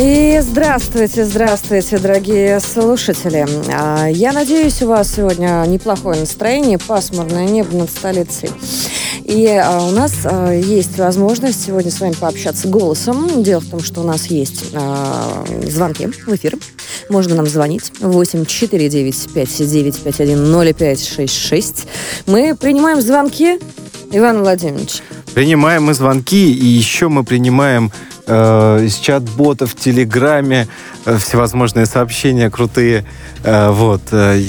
И здравствуйте, здравствуйте, дорогие слушатели. А, Я надеюсь, у вас сегодня неплохое настроение, пасмурное небо над столицей. И а, у нас а, есть возможность сегодня с вами пообщаться голосом. Дело в том, что у нас есть звонки в эфир. Можно нам звонить 8 495 951 0566. Мы принимаем звонки. Иван Владимирович, Принимаем мы звонки, и еще мы принимаем э, из чат-ботов в Телеграме всевозможные сообщения крутые. Э, вот. э,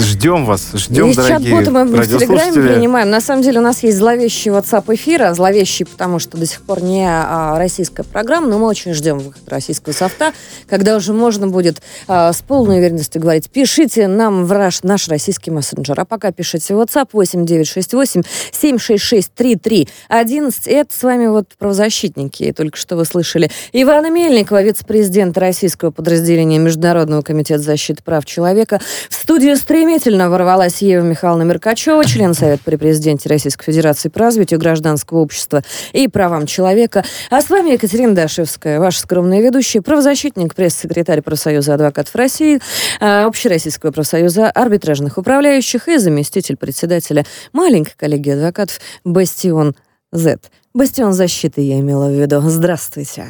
ждем вас, ждем, Есть дорогие чат-боты мы в Телеграме принимаем. На самом деле у нас есть зловещий WhatsApp эфира. Зловещий, потому что до сих пор не а, российская программа, но мы очень ждем выход российского софта, когда уже можно будет а, с полной уверенностью говорить, пишите нам в наш, наш российский мессенджер. А пока пишите в WhatsApp 8968 766 3311. Это с вами вот правозащитники. Только что вы слышали Ивана Мельникова, вице-президента российского подразделения Международного комитета защиты прав человека. В студию стремительно ворвалась Ева Михайловна Меркачева, член Совета при президенте Российской Федерации по развитию гражданского общества и правам человека. А с вами Екатерина Дашевская, ваша скромная ведущая, правозащитник, пресс-секретарь профсоюза адвокатов России, а, Общероссийского профсоюза арбитражных управляющих и заместитель председателя маленькой коллегии адвокатов «Бастион Z». «Бастион защиты» я имела в виду. Здравствуйте.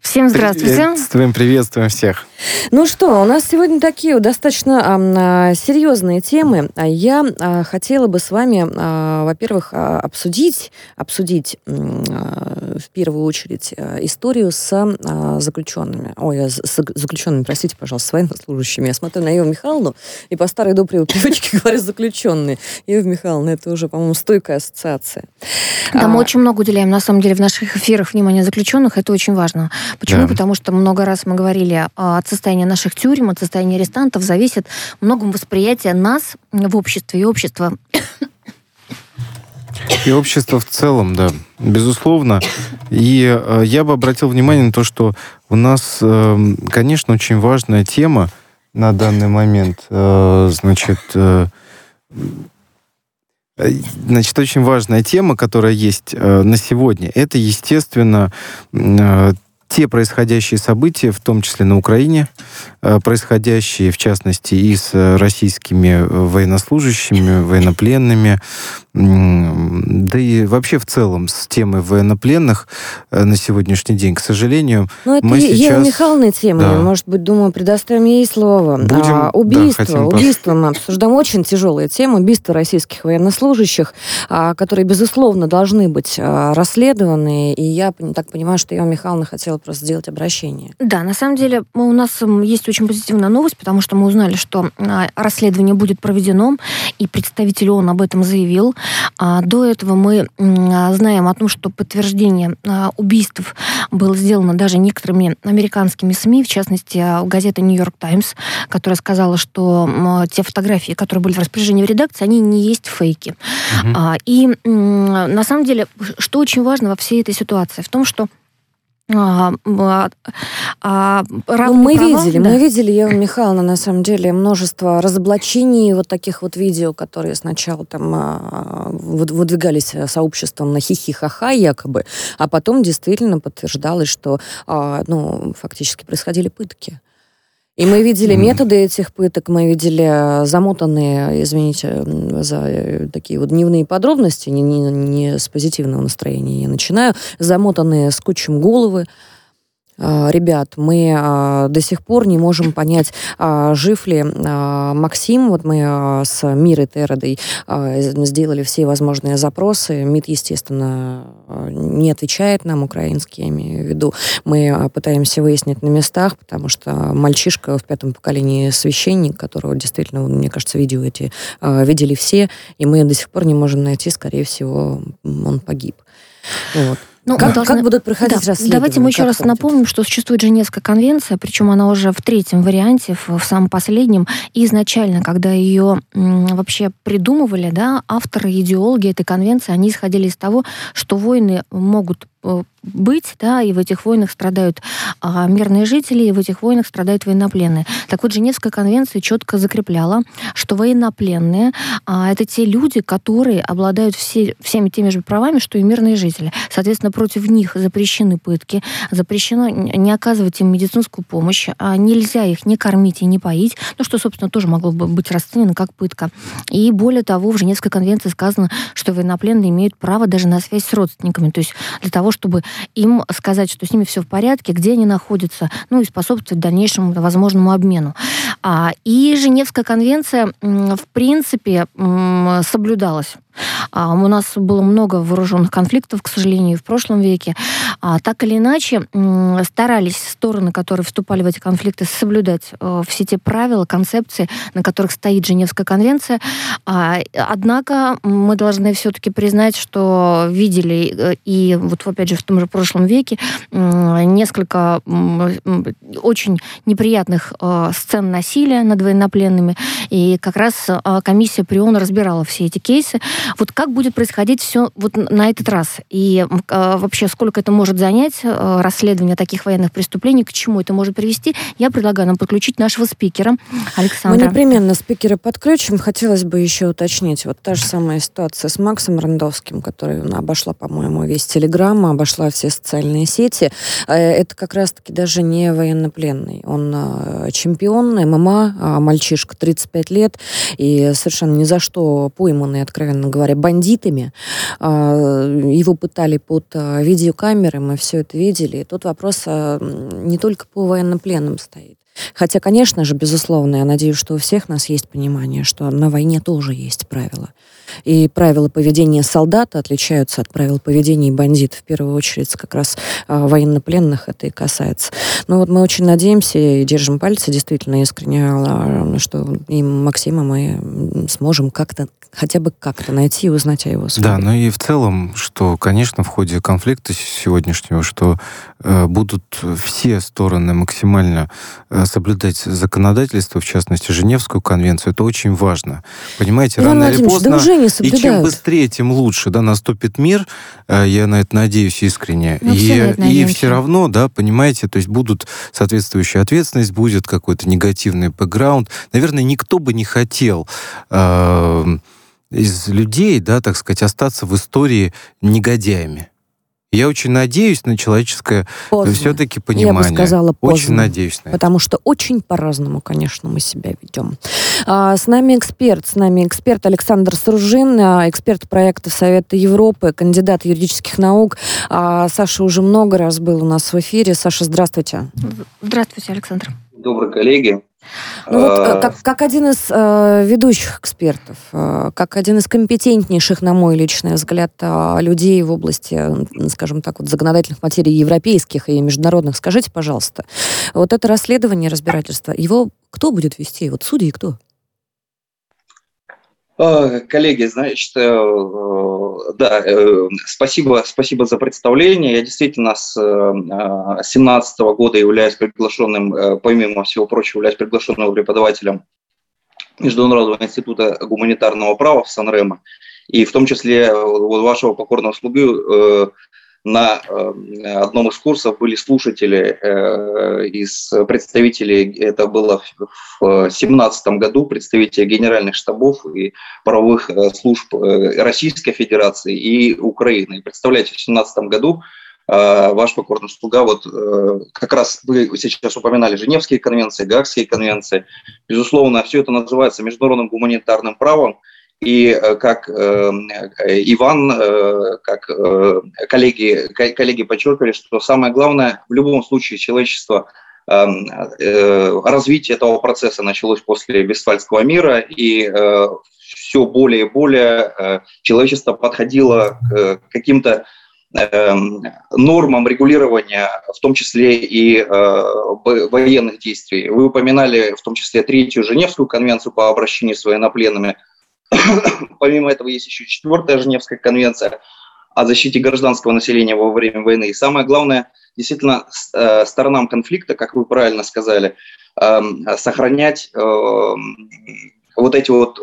Всем здравствуйте. Приветствуем, приветствуем всех. Ну что, у нас сегодня такие достаточно а, серьезные темы. А Я а, хотела бы с вами, а, во-первых, а, обсудить, обсудить а, в первую очередь а, историю с а, заключенными. Ой, а, с заключенными, простите, пожалуйста, с военнослужащими. Я смотрю на Еву Михайловну и по старой доброй привычке говорю заключенные. Ева Михайловна, это уже, по-моему, стойкая ассоциация. Да, А, мы очень много уделяем, на самом деле, в наших эфирах внимания заключенных. Это очень важно. Почему? Да. Потому что много раз мы говорили а, от состояния наших тюрем, от состояния арестантов зависит многом восприятие нас в обществе и общества. И общество в целом, да, безусловно. И э, я бы обратил внимание на то, что у нас, э, конечно, очень важная тема на данный момент. Э, значит, э, э, значит, очень важная тема, которая есть э, на сегодня, это, естественно, э, те происходящие события, в том числе на Украине, э, происходящие, в частности, и с российскими э, военнослужащими, военнопленными, да и вообще в целом с темой военнопленных э, на сегодняшний день, к сожалению, Ну, это мы Е- Ева сейчас- Михайловна тема. Да. Может быть, думаю, предоставим ей слово. Будем, А, да, убийство. пос- убийство мы обсуждаем. Очень тяжелая тема. Убийство российских военнослужащих, а, которые, безусловно, должны быть а, расследованы. И я так понимаю, что Ева Михайловна хотела просто сделать обращение. Да, на самом деле у нас есть очень позитивная новость, потому что мы узнали, что а, расследование будет проведено, и представитель ООН об этом заявил. А, До этого мы знаем о том, что подтверждение а, убийств было сделано даже некоторыми американскими СМИ, в частности, а, газета «Нью-Йорк Таймс», которая сказала, что те фотографии, которые были в распоряжении в редакции, они не есть фейки. А, И на самом деле, что очень важно во всей этой ситуации, в том, что а, а, Ну, мы права, видели, да. мы видели, Ева Михайловна, на самом деле, множество разоблачений вот таких вот видео, которые сначала там а, выд- выдвигались э, сообществом на хихи-ха-ха якобы, а потом действительно подтверждалось, что а, ну, фактически происходили пытки. И мы видели Мгм. методы этих пыток, мы видели э, замотанные, извините за э, такие вот дневные подробности, не, не- не с позитивного настроения я начинаю, замотанные скотчем головы, Ребят, мы а, до сих пор не можем понять, а, жив ли Максим. Вот мы с Мирой Теродой а, сделали все возможные запросы. МИД, естественно, не отвечает нам, украинский, я имею в виду. Мы пытаемся выяснить на местах, потому что мальчишка в пятом поколении священник, которого действительно, мне кажется, видео эти видели все, и мы до сих пор не можем найти, скорее всего, он погиб. Вот. Ну, как, должны... как будут проходить да, расследования? Давайте мы еще раз будет? напомним, что существует Женевская конвенция, причем она уже в третьем варианте, в, самом последнем. И изначально, когда ее м, вообще придумывали, да, авторы, идеологи этой конвенции, они исходили из того, что войны могут быть, да, и в этих войнах страдают а, мирные жители, и в этих войнах страдают военнопленные. Так вот, Женевская конвенция четко закрепляла, что военнопленные а, это те люди, которые обладают все, всеми теми же правами, что и мирные жители. Соответственно, против них запрещены пытки, запрещено не оказывать им медицинскую помощь, а нельзя их не кормить и не поить, ну, что, собственно, тоже могло бы быть расценено как пытка. И более того, в Женевской конвенции сказано, что военнопленные имеют право даже на связь с родственниками, то есть для того, чтобы им сказать, что с ними все в порядке, где они находятся, ну и способствовать дальнейшему возможному обмену. А, и Женевская конвенция, в принципе, соблюдалась. А, у нас было много вооруженных конфликтов, к сожалению, в прошлом веке. А, так или иначе, старались стороны, которые вступали в эти конфликты, соблюдать э, все те правила, концепции, на которых стоит Женевская конвенция. А, однако мы должны все-таки признать, что видели э, и вот опять же в том же прошлом веке несколько очень неприятных э, сцен насилия над военнопленными. И как раз комиссия Приона разбирала все эти кейсы. Вот как будет происходить все вот на этот раз? И э, вообще, сколько это может занять, э, расследование таких военных преступлений, к чему это может привести? Я предлагаю нам подключить нашего спикера Александра. Мы непременно спикера подключим. Хотелось бы еще уточнить. Вот та же самая ситуация с Максом Рандовским, который обошла, по-моему, весь Телеграм, обошла все социальные сети. Э, это как раз-таки даже не военнопленный. Он э, чемпион ММА, а мальчишка, 35 лет, и совершенно ни за что пойманный, откровенно говоря, бандитами. А, его пытали под а, видеокамеры, мы все это видели. И тут вопрос а, не только по военнопленным стоит. Хотя, конечно же, безусловно, я надеюсь, что у всех нас есть понимание, что на войне тоже есть правила. И правила поведения солдата отличаются от правил поведения бандитов. В первую очередь, как раз э, военнопленных это и касается. Но вот мы очень надеемся и держим пальцы действительно искренне, э, что и Максима мы сможем как-то хотя бы как-то найти и узнать о его судьбе. Да, ну и в целом, что, конечно, в ходе конфликта сегодняшнего, что э, будут все стороны максимально э, соблюдать законодательство, в частности, Женевскую конвенцию, это очень важно. Понимаете, Иван рано или поздно, да и чем быстрее, тем лучше, да, наступит мир, э, я на это надеюсь искренне, ну, и, и все равно, да, понимаете, то есть будут соответствующая ответственность, будет какой-то негативный бэкграунд. Наверное, никто бы не хотел э, из людей, да, так сказать, остаться в истории негодяями. Я очень надеюсь на человеческое все-таки понимание. Я бы сказала поздно. Очень надеюсь на Потому что очень по-разному, конечно, мы себя ведем. А, с нами эксперт, с нами эксперт Александр Сружин, а, эксперт проекта Совета Европы, кандидат юридических наук. А, Саша уже много раз был у нас в эфире. Саша, здравствуйте. Здравствуйте, Александр. Добрые коллеги. Ну вот э, как, как один из э, ведущих экспертов, э, как один из компетентнейших, на мой личный взгляд, э, людей в области, скажем так, вот законодательных материй европейских и международных, скажите, пожалуйста, вот это расследование, разбирательство, его кто будет вести? Вот судьи кто? А, коллеги, значит, э, э, да, э, спасибо, спасибо за представление. Я действительно с 2017 года являюсь приглашенным, помимо всего прочего, являюсь приглашенным преподавателем Международного института гуманитарного права в Сан-Ремо. И в том числе вашего покорного слуги на э, одном из курсов были слушатели э, из представителей, это было в 2017 году, представители генеральных штабов и правовых э, служб Российской Федерации и Украины. Представляете, в 2017 году ваш покорный слуга, вот как раз вы сейчас упоминали Женевские конвенции, Гаагские конвенции. Безусловно, все это называется международным гуманитарным правом, и э, как э, Иван, э, как коллеги, коллеги подчеркивали, что самое главное в любом случае человечество развитие этого процесса началось после Вестфальского мира, и все более и более человечество подходило к каким-то нормам регулирования, в том числе и военных действий. Вы упоминали в том числе третью Женевскую конвенцию по обращению с военнопленными – Помимо этого есть еще четвертая Женевская конвенция о защите гражданского населения во время войны. И самое главное, действительно, э, сторонам конфликта, как вы правильно сказали, эм, сохранять эм, вот эти вот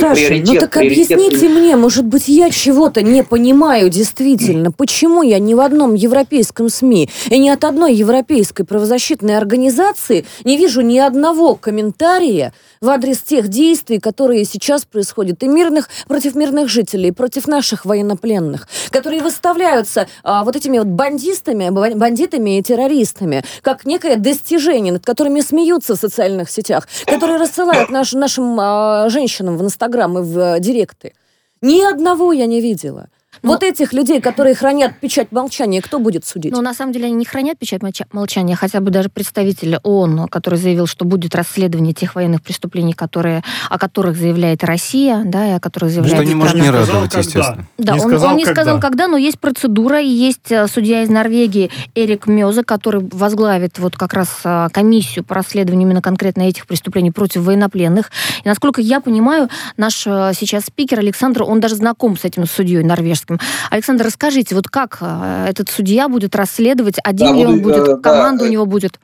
Саша, ну так объясните мне, может быть, я чего-то не понимаю действительно. Почему я ни в одном европейском СМИ и ни от одной европейской правозащитной организации не вижу ни одного комментария в адрес тех действий, которые сейчас происходят и мирных против мирных жителей, и против наших военнопленных, которые выставляются а, вот этими вот бандистами, бандитами и террористами, как некое достижение, над которыми смеются в социальных сетях, которые рассылают наш, нашим а, женщинам в Инстаграм и в а, Директы. Ни одного я не видела. Но... Вот этих людей, которые хранят печать молчания, кто будет судить? Ну, на самом деле, они не хранят печать молчания, хотя бы даже представитель ООН, который заявил, что будет расследование тех военных преступлений, которые, о которых заявляет Россия, да, и о которых заявляет... Что не может не радовать, естественно. Да, не он, сказал, он не когда. сказал, когда, но есть процедура, и есть э, судья из Норвегии Эрик Мёзе, который возглавит вот как раз э, комиссию по расследованию именно конкретно этих преступлений против военнопленных. И, насколько я понимаю, наш э, сейчас спикер Александр, он даже знаком с этим судьей норвежским Хабаровским. Александр, расскажите, вот как э, этот судья будет расследовать, один да, ли он будет, э, команда да, у него будет?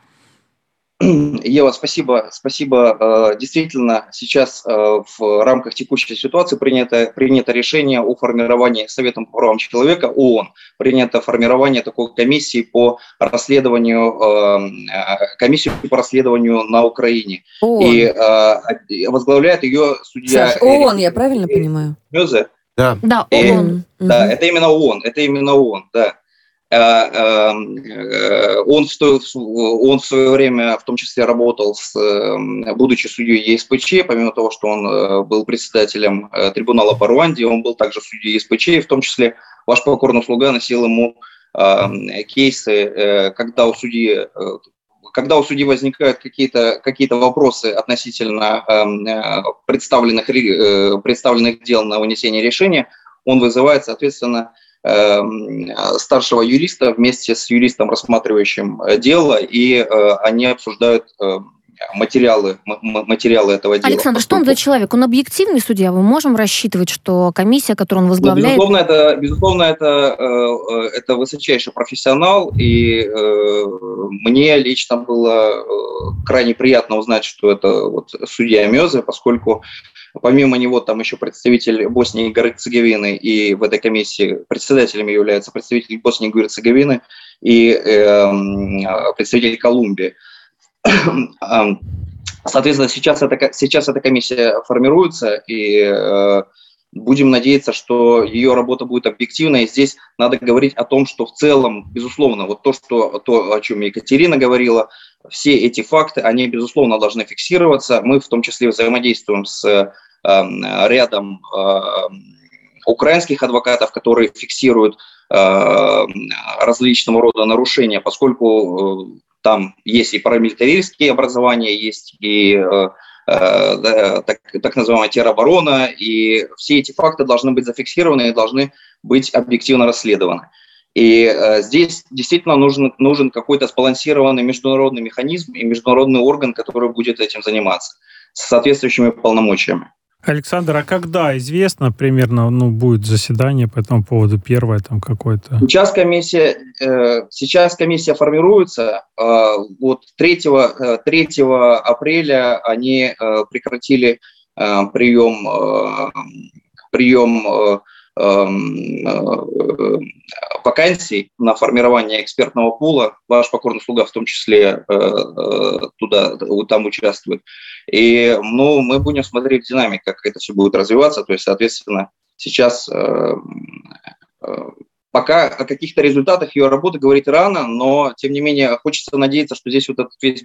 Ева, спасибо. Спасибо. Э, действительно, сейчас в рамках текущей ситуации принято, принято решение о формировании Советом по правам человека ООН, принято формирование такой комиссии по расследованию, комиссии по расследованию на Украине. ООН. И возглавляет ее судья... Саш, ООН, я правильно понимаю? Мёзе. Да, да ООН. И, угу. Да, это именно ООН, это именно да. Эм, э, он в, он в свое время в том числе работал, с, эм, будучи судьей ЕСПЧ, помимо того, что он э, был председателем э, трибунала по Руанде, он был также судьей ЕСПЧ, и в том числе ваш покорный слуга носил ему кейсы, когда у судьи когда у судьи возникают какие-то какие вопросы относительно эм, э, представленных, э, представленных дел на вынесение решения, он вызывает, соответственно, э, старшего юриста вместе с юристом, рассматривающим э, дело, и э, они обсуждают э, материалы, материалы этого дела. Александр, что он за человек? Он объективный судья? Мы можем рассчитывать, что комиссия, которую он возглавляет... безусловно, это, безусловно, это, э, это высочайший профессионал, и э, мне лично было э, крайне приятно узнать, что это вот судья Мёзе, поскольку Помимо него там еще представитель Боснии и Герцеговины, и в этой комиссии председателями является представитель Боснии и Герцеговины и э, представитель Колумбии. Соответственно, сейчас эта, сейчас эта комиссия формируется, и э, будем надеяться, что ее работа будет объективной. И здесь надо говорить о том, что в целом, безусловно, вот то, что, то о чем Екатерина говорила, все эти факты, они, безусловно, должны фиксироваться. Мы в том числе взаимодействуем с э, рядом э, украинских адвокатов, которые фиксируют э, различного рода нарушения, поскольку э, там есть и парамилитаристские образования, есть и э, э, так, так называемая тероборона, и все эти факты должны быть зафиксированы и должны быть объективно расследованы. И э, здесь действительно нужен, нужен какой-то сбалансированный международный механизм и международный орган, который будет этим заниматься с соответствующими полномочиями. Александр, а когда известно примерно ну, будет заседание по этому поводу, первое там какое-то? Сейчас комиссия, э, сейчас комиссия формируется. Э, вот 3, 3 э, апреля они прекратили прием, прием вакансий на формирование экспертного пула. Ваш покорный слуга в том числе э, э, туда, там участвует. И ну, мы будем смотреть динамик, как это все будет развиваться. То есть, соответственно, сейчас пока о каких-то результатах ее работы говорить рано, но, тем не менее, хочется надеяться, что здесь вот этот, весь,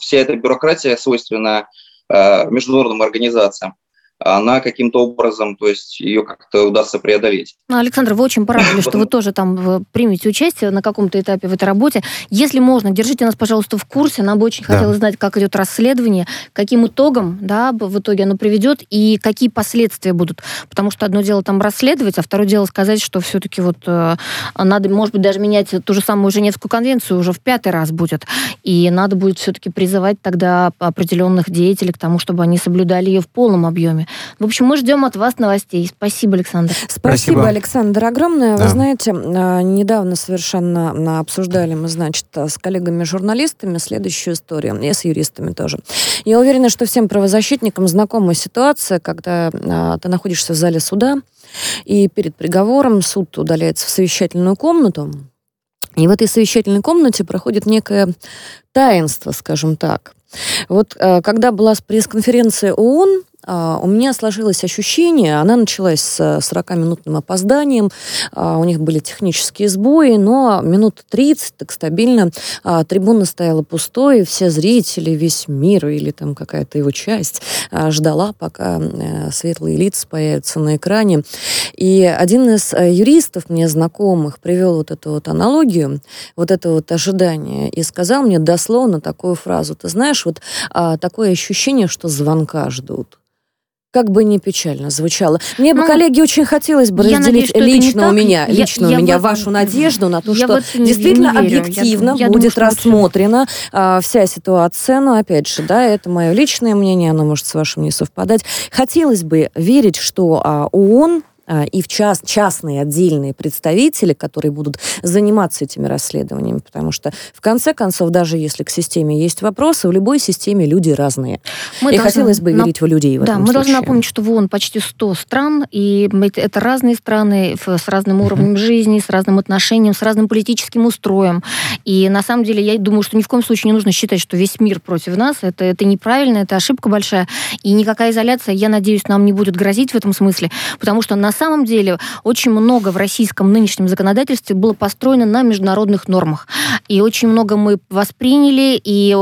вся эта бюрократия свойственна международным организациям она каким-то образом, то есть ее как-то удастся преодолеть. Ну, Александр, вы очень порадовали, что вы тоже там э, примете участие на каком-то этапе в этой работе. Если можно, держите нас, пожалуйста, в курсе. Нам бы очень да. хотелось знать, как идет расследование, каким итогом да, в итоге оно приведет и какие последствия будут. Потому что одно дело там расследовать, а второе дело сказать, что все-таки вот э, надо, может быть, даже менять ту же самую Женевскую конвенцию уже в пятый раз будет. И надо будет все-таки призывать тогда определенных деятелей к тому, чтобы они соблюдали ее в полном объеме. В общем, мы ждем от вас новостей. Спасибо, Александр. Спасибо, Спасибо. Александр, огромное. Да. Вы знаете, а, недавно совершенно обсуждали мы, значит, а, с коллегами-журналистами следующую историю, и с юристами тоже. Я уверена, что всем правозащитникам знакома ситуация, когда а, ты находишься в зале суда, и перед приговором суд удаляется в совещательную комнату, и в этой совещательной комнате проходит некое таинство, скажем так. Вот э, когда была пресс-конференция ООН, у меня сложилось ощущение, она началась с 40-минутным опозданием, а, у них были технические сбои, но минут 30 так стабильно а, трибуна стояла пустой, все зрители, весь мир или там какая-то его часть а, ждала, пока э, светлые лица появятся на экране. И один из э, юристов мне знакомых привел вот эту вот аналогию, вот это вот ожидание, и сказал мне дословно такую фразу. Ты знаешь, вот а, такое ощущение, что звонка ждут. Как бы не печально звучало. Мне бы, Ну, коллеги, очень хотелось бы надеюсь, разделить не лично у меня, Я- лично я у меня в- вашу надежду на то, что в это не- действительно верю. Объективно я думаю, будет вообще- рассмотрена а, вся ситуация. Но, опять же, да, это мое личное мнение, оно может с вашим не совпадать. Хотелось бы верить, что а, ООН и в час, частные отдельные представители, которые будут заниматься этими расследованиями, потому что в конце концов, даже если к системе есть вопросы, в любой системе люди разные. Мы и должны хотелось бы нап- верить в людей в Да, этом мы должны случае. напомнить, что в ООН почти 100 стран, и это- разные страны с разным уровнем жизни, с разным отношением, с разным политическим устроем. И на самом деле я думаю, что ни в коем случае не нужно считать, что весь мир против нас. Это, это неправильно, это ошибка большая. И никакая изоляция, я надеюсь, нам не будет грозить в этом смысле, потому что на самом деле очень много в российском нынешнем законодательстве было построено на международных нормах. И очень много мы восприняли, и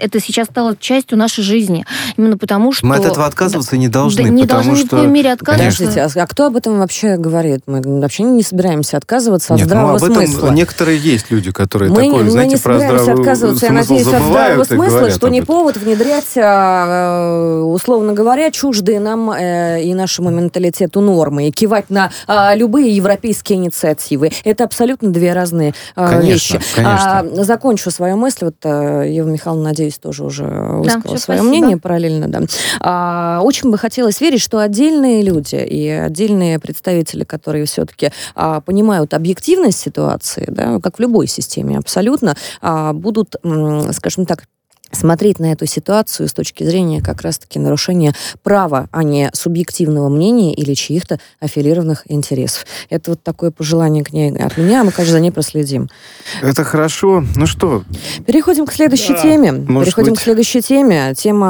это сейчас стало частью нашей жизни. Именно потому, что... Мы от этого отказываться не должны, Да, не потому должны ни в что... коей мере отказываться. Подождите, а, а кто об этом вообще говорит? Мы вообще не собираемся отказываться от Нет, ну, здравого об этом смысла. некоторые есть люди, которые Мы, такое, мы знаете, не про собираемся здравый отказываться, я смысл надеюсь, от здравого смысла, что не повод внедрять, а, условно говоря, чуждые нам э, и нашему менталитету нормы, и кивать на а, любые европейские инициативы. Это абсолютно две разные а, Конечно, вещи. конечно. А, закончу свою мысль. Вот а, Ева Михайловна, надеюсь, тоже уже высказала всё, свое спасибо. мнение параллельно. Да. А, очень бы хотелось верить, что отдельные люди и отдельные представители, которые все-таки а, понимают объективность ситуации, да, как в любой системе абсолютно, а, будут, м, скажем так, смотреть на эту ситуацию с точки зрения как раз-таки нарушения права, а не субъективного мнения или чьих-то аффилированных интересов. Это вот такое пожелание к ней от меня, а мы, конечно, за ней проследим. Это хорошо. Ну что, Переходим к следующей Да. теме. Может Переходим быть. к следующей теме. Тема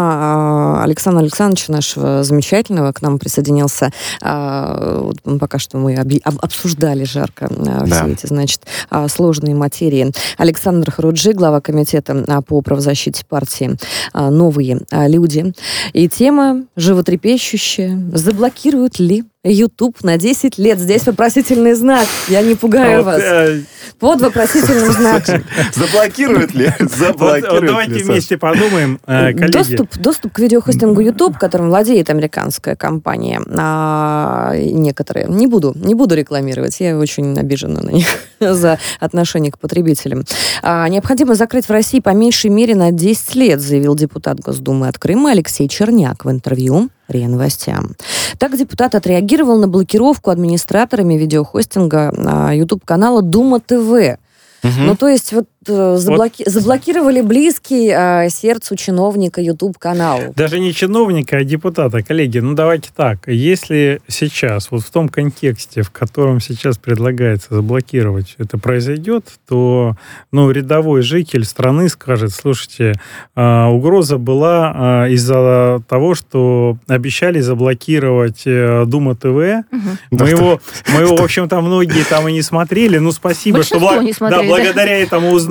а, Александра Александровича, нашего замечательного, к нам присоединился. а, вот мы пока что мы обсуждали жарко а, Да. все эти, значит, сложные материи. Александр Харуджи, глава комитета по правозащите партии а, «Новые а, люди». И тема животрепещущая. Заблокируют ли YouTube на 10 лет? Здесь вопросительный знак. Я не пугаю Вот, вас. э, Под вопросительным знаком. заблокируют ли? вот давайте ли, вместе подумаем, э, коллеги. Доступ, доступ к видеохостингу YouTube, которым владеет американская компания, а, некоторые. Не буду, не буду рекламировать, я очень обижена на них за отношение к потребителям. А, необходимо закрыть в России по меньшей мере на 10 лет, заявил депутат Госдумы от Крыма Алексей Черняк в интервью РИА Новостям. Так депутат отреагировал на блокировку администраторами видеохостинга а, YouTube-канала Дума ТВ. Мгм. Ну, то есть вот, э, заблоки- заблокировали близкий э, сердцу чиновника YouTube-канал. Даже не чиновника, а депутата. Коллеги, ну давайте так. Если сейчас, вот в том контексте, в котором сейчас предлагается заблокировать, это произойдет, то ну, рядовой житель страны скажет, слушайте, а, угроза была а, из-за того, что обещали заблокировать э, Дума ТВ. Мгм. Мы его, мы его, в общем-то, многие там и не смотрели. Ну, спасибо, что бла- да. благодаря этому узнали,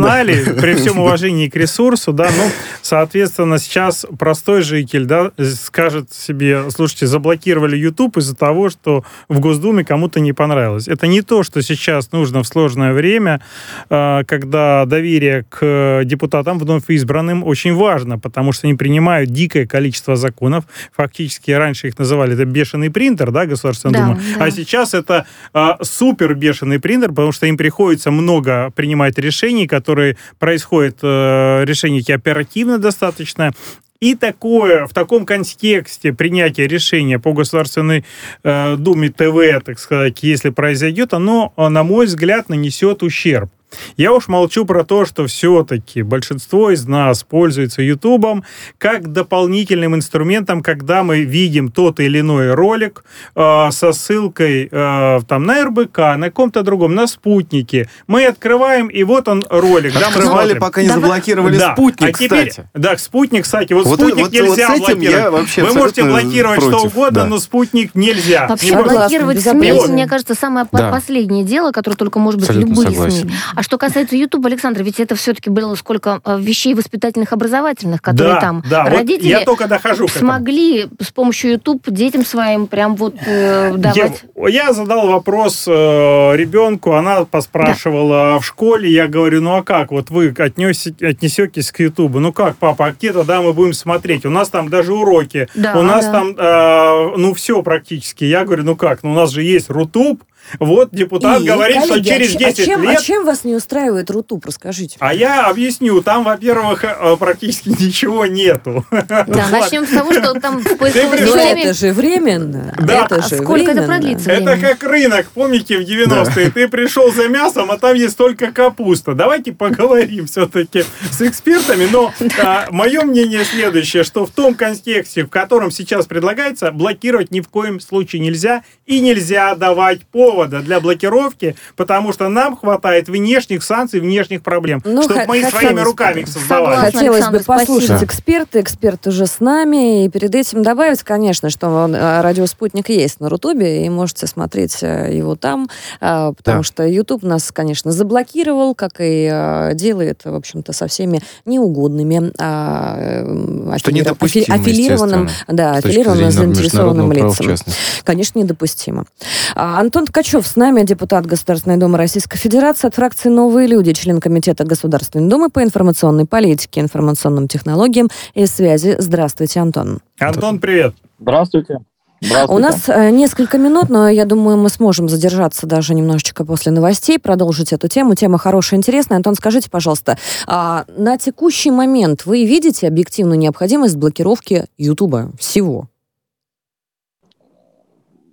при всем уважении к ресурсу, да, ну, соответственно, сейчас простой житель, да, скажет себе, слушайте, заблокировали YouTube из-за того, что в Госдуме кому-то не понравилось. Это не то, что сейчас нужно в сложное время, э, когда доверие к депутатам вновь избранным очень важно, потому что они принимают дикое количество законов. Фактически раньше их называли это бешеный принтер, да, Государственная Да, Дума. да. А сейчас это а, супер бешеный принтер, потому что им приходится много принимать решений, которые происходят, э, решения эти оперативно достаточно, И такое, в таком контексте принятия решения по Государственной э, Думе ТВ, так сказать, если произойдет, оно, на мой взгляд, нанесет ущерб. Я уж молчу про то, что все-таки большинство из нас пользуется Ютубом как дополнительным инструментом, когда мы видим тот или иной ролик э, со ссылкой э, там на РБК, на каком-то другом, на спутнике. Мы открываем, и вот он ролик. Открывали, да, пока не Давай. заблокировали да. спутник, а теперь, кстати. Да, спутник, кстати. Вот, вот спутник вот, нельзя вот блокировать. Вы можете блокировать против, что угодно, да. но спутник нельзя. Вообще блокировать СМИ, мне кажется, самое да. последнее дело, которое только может быть Абсолютно любые согласен. СМИ. А что касается YouTube, Александр, ведь это все-таки было сколько э, вещей воспитательных, образовательных, которые да, там да, родители вот я только дохожу смогли с помощью YouTube детям своим прям вот э, давать. Я, я задал вопрос э, ребенку, она поспрашивала да. в школе, я говорю, ну а как, вот вы отнесете, отнесетесь к YouTube? Ну как, папа, а где тогда мы будем смотреть? У нас там даже уроки, да, у нас да. там, э, ну все практически. Я говорю, ну как, ну у нас же есть Рутуб, вот депутат и, говорит, коллеги, что через 10 а чем, лет... А чем вас не устраивает РУТУП, расскажите? А я объясню. Там, во-первых, э, практически ничего нету. Да, начнем с того, что там в поисковой Но это же временно. Да. Это же Сколько это продлится Это как рынок, помните, в 90-е? Ты пришел за мясом, а там есть только капуста. Давайте поговорим все-таки с экспертами. Но а, мое мнение следующее, что в том контексте, в котором сейчас предлагается, блокировать ни в коем случае нельзя. И нельзя давать повод повода для блокировки, потому что нам хватает внешних санкций, внешних проблем, ну, чтобы мы своими руками их создавали. Хотелось бы послушать спасибо. эксперта, эксперт уже с нами, и перед этим добавить, конечно, что э, радио «Спутник» есть на Рутубе, и можете смотреть э, его там, э, потому да. что YouTube нас, конечно, заблокировал, как и делает, в общем-то, со всеми неугодными, а, что недопустимо, аффилированным, да, аффилированным заинтересованным лицам. Конечно, недопустимо. А, Антон Ткачев с нами, депутат Государственной Думы Российской Федерации от фракции «Новые люди», член Комитета Государственной Думы по информационной политике, информационным технологиям и связи. Здравствуйте, Антон. Антон, привет. Здравствуйте. У нас э, несколько минут, но я думаю, мы сможем задержаться даже немножечко после новостей, продолжить эту тему. Тема хорошая, интересная. Антон, скажите, пожалуйста, а на текущий момент вы видите объективную необходимость блокировки Ютуба всего?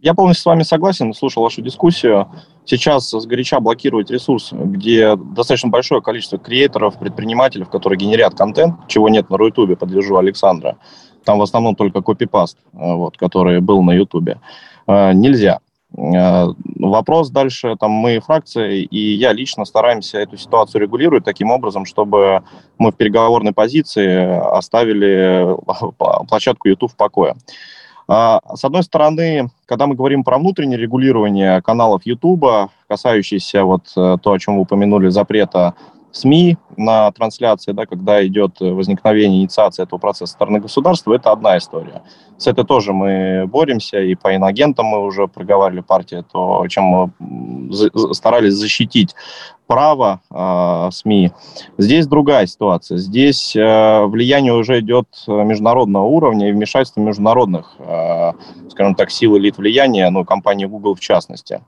Я полностью с вами согласен, слушал вашу дискуссию. Сейчас сгоряча блокировать ресурс, где достаточно большое количество креаторов, предпринимателей, которые генерят контент, чего нет на Рутубе, подвяжу Александра. Там в основном только копипаст, э, вот, который был на Ютубе. Э, нельзя. Э, вопрос дальше, там мы фракция, и я лично стараемся эту ситуацию регулировать таким образом, чтобы мы в переговорной позиции оставили площадку YouTube в покое. А, с одной стороны, когда мы говорим про внутреннее регулирование каналов YouTube, касающиеся вот э, то, о чем вы упомянули, запрета СМИ на трансляции, да, когда идет возникновение инициации этого процесса со стороны государства, это одна история. С этой тоже мы боремся, и по инагентам мы уже проговаривали партии, то, чем мы старались защитить право э, СМИ. Здесь другая ситуация. Здесь э, влияние уже идет международного уровня и вмешательство международных, э, скажем так, сил элит влияния, ну, компании Google в частности.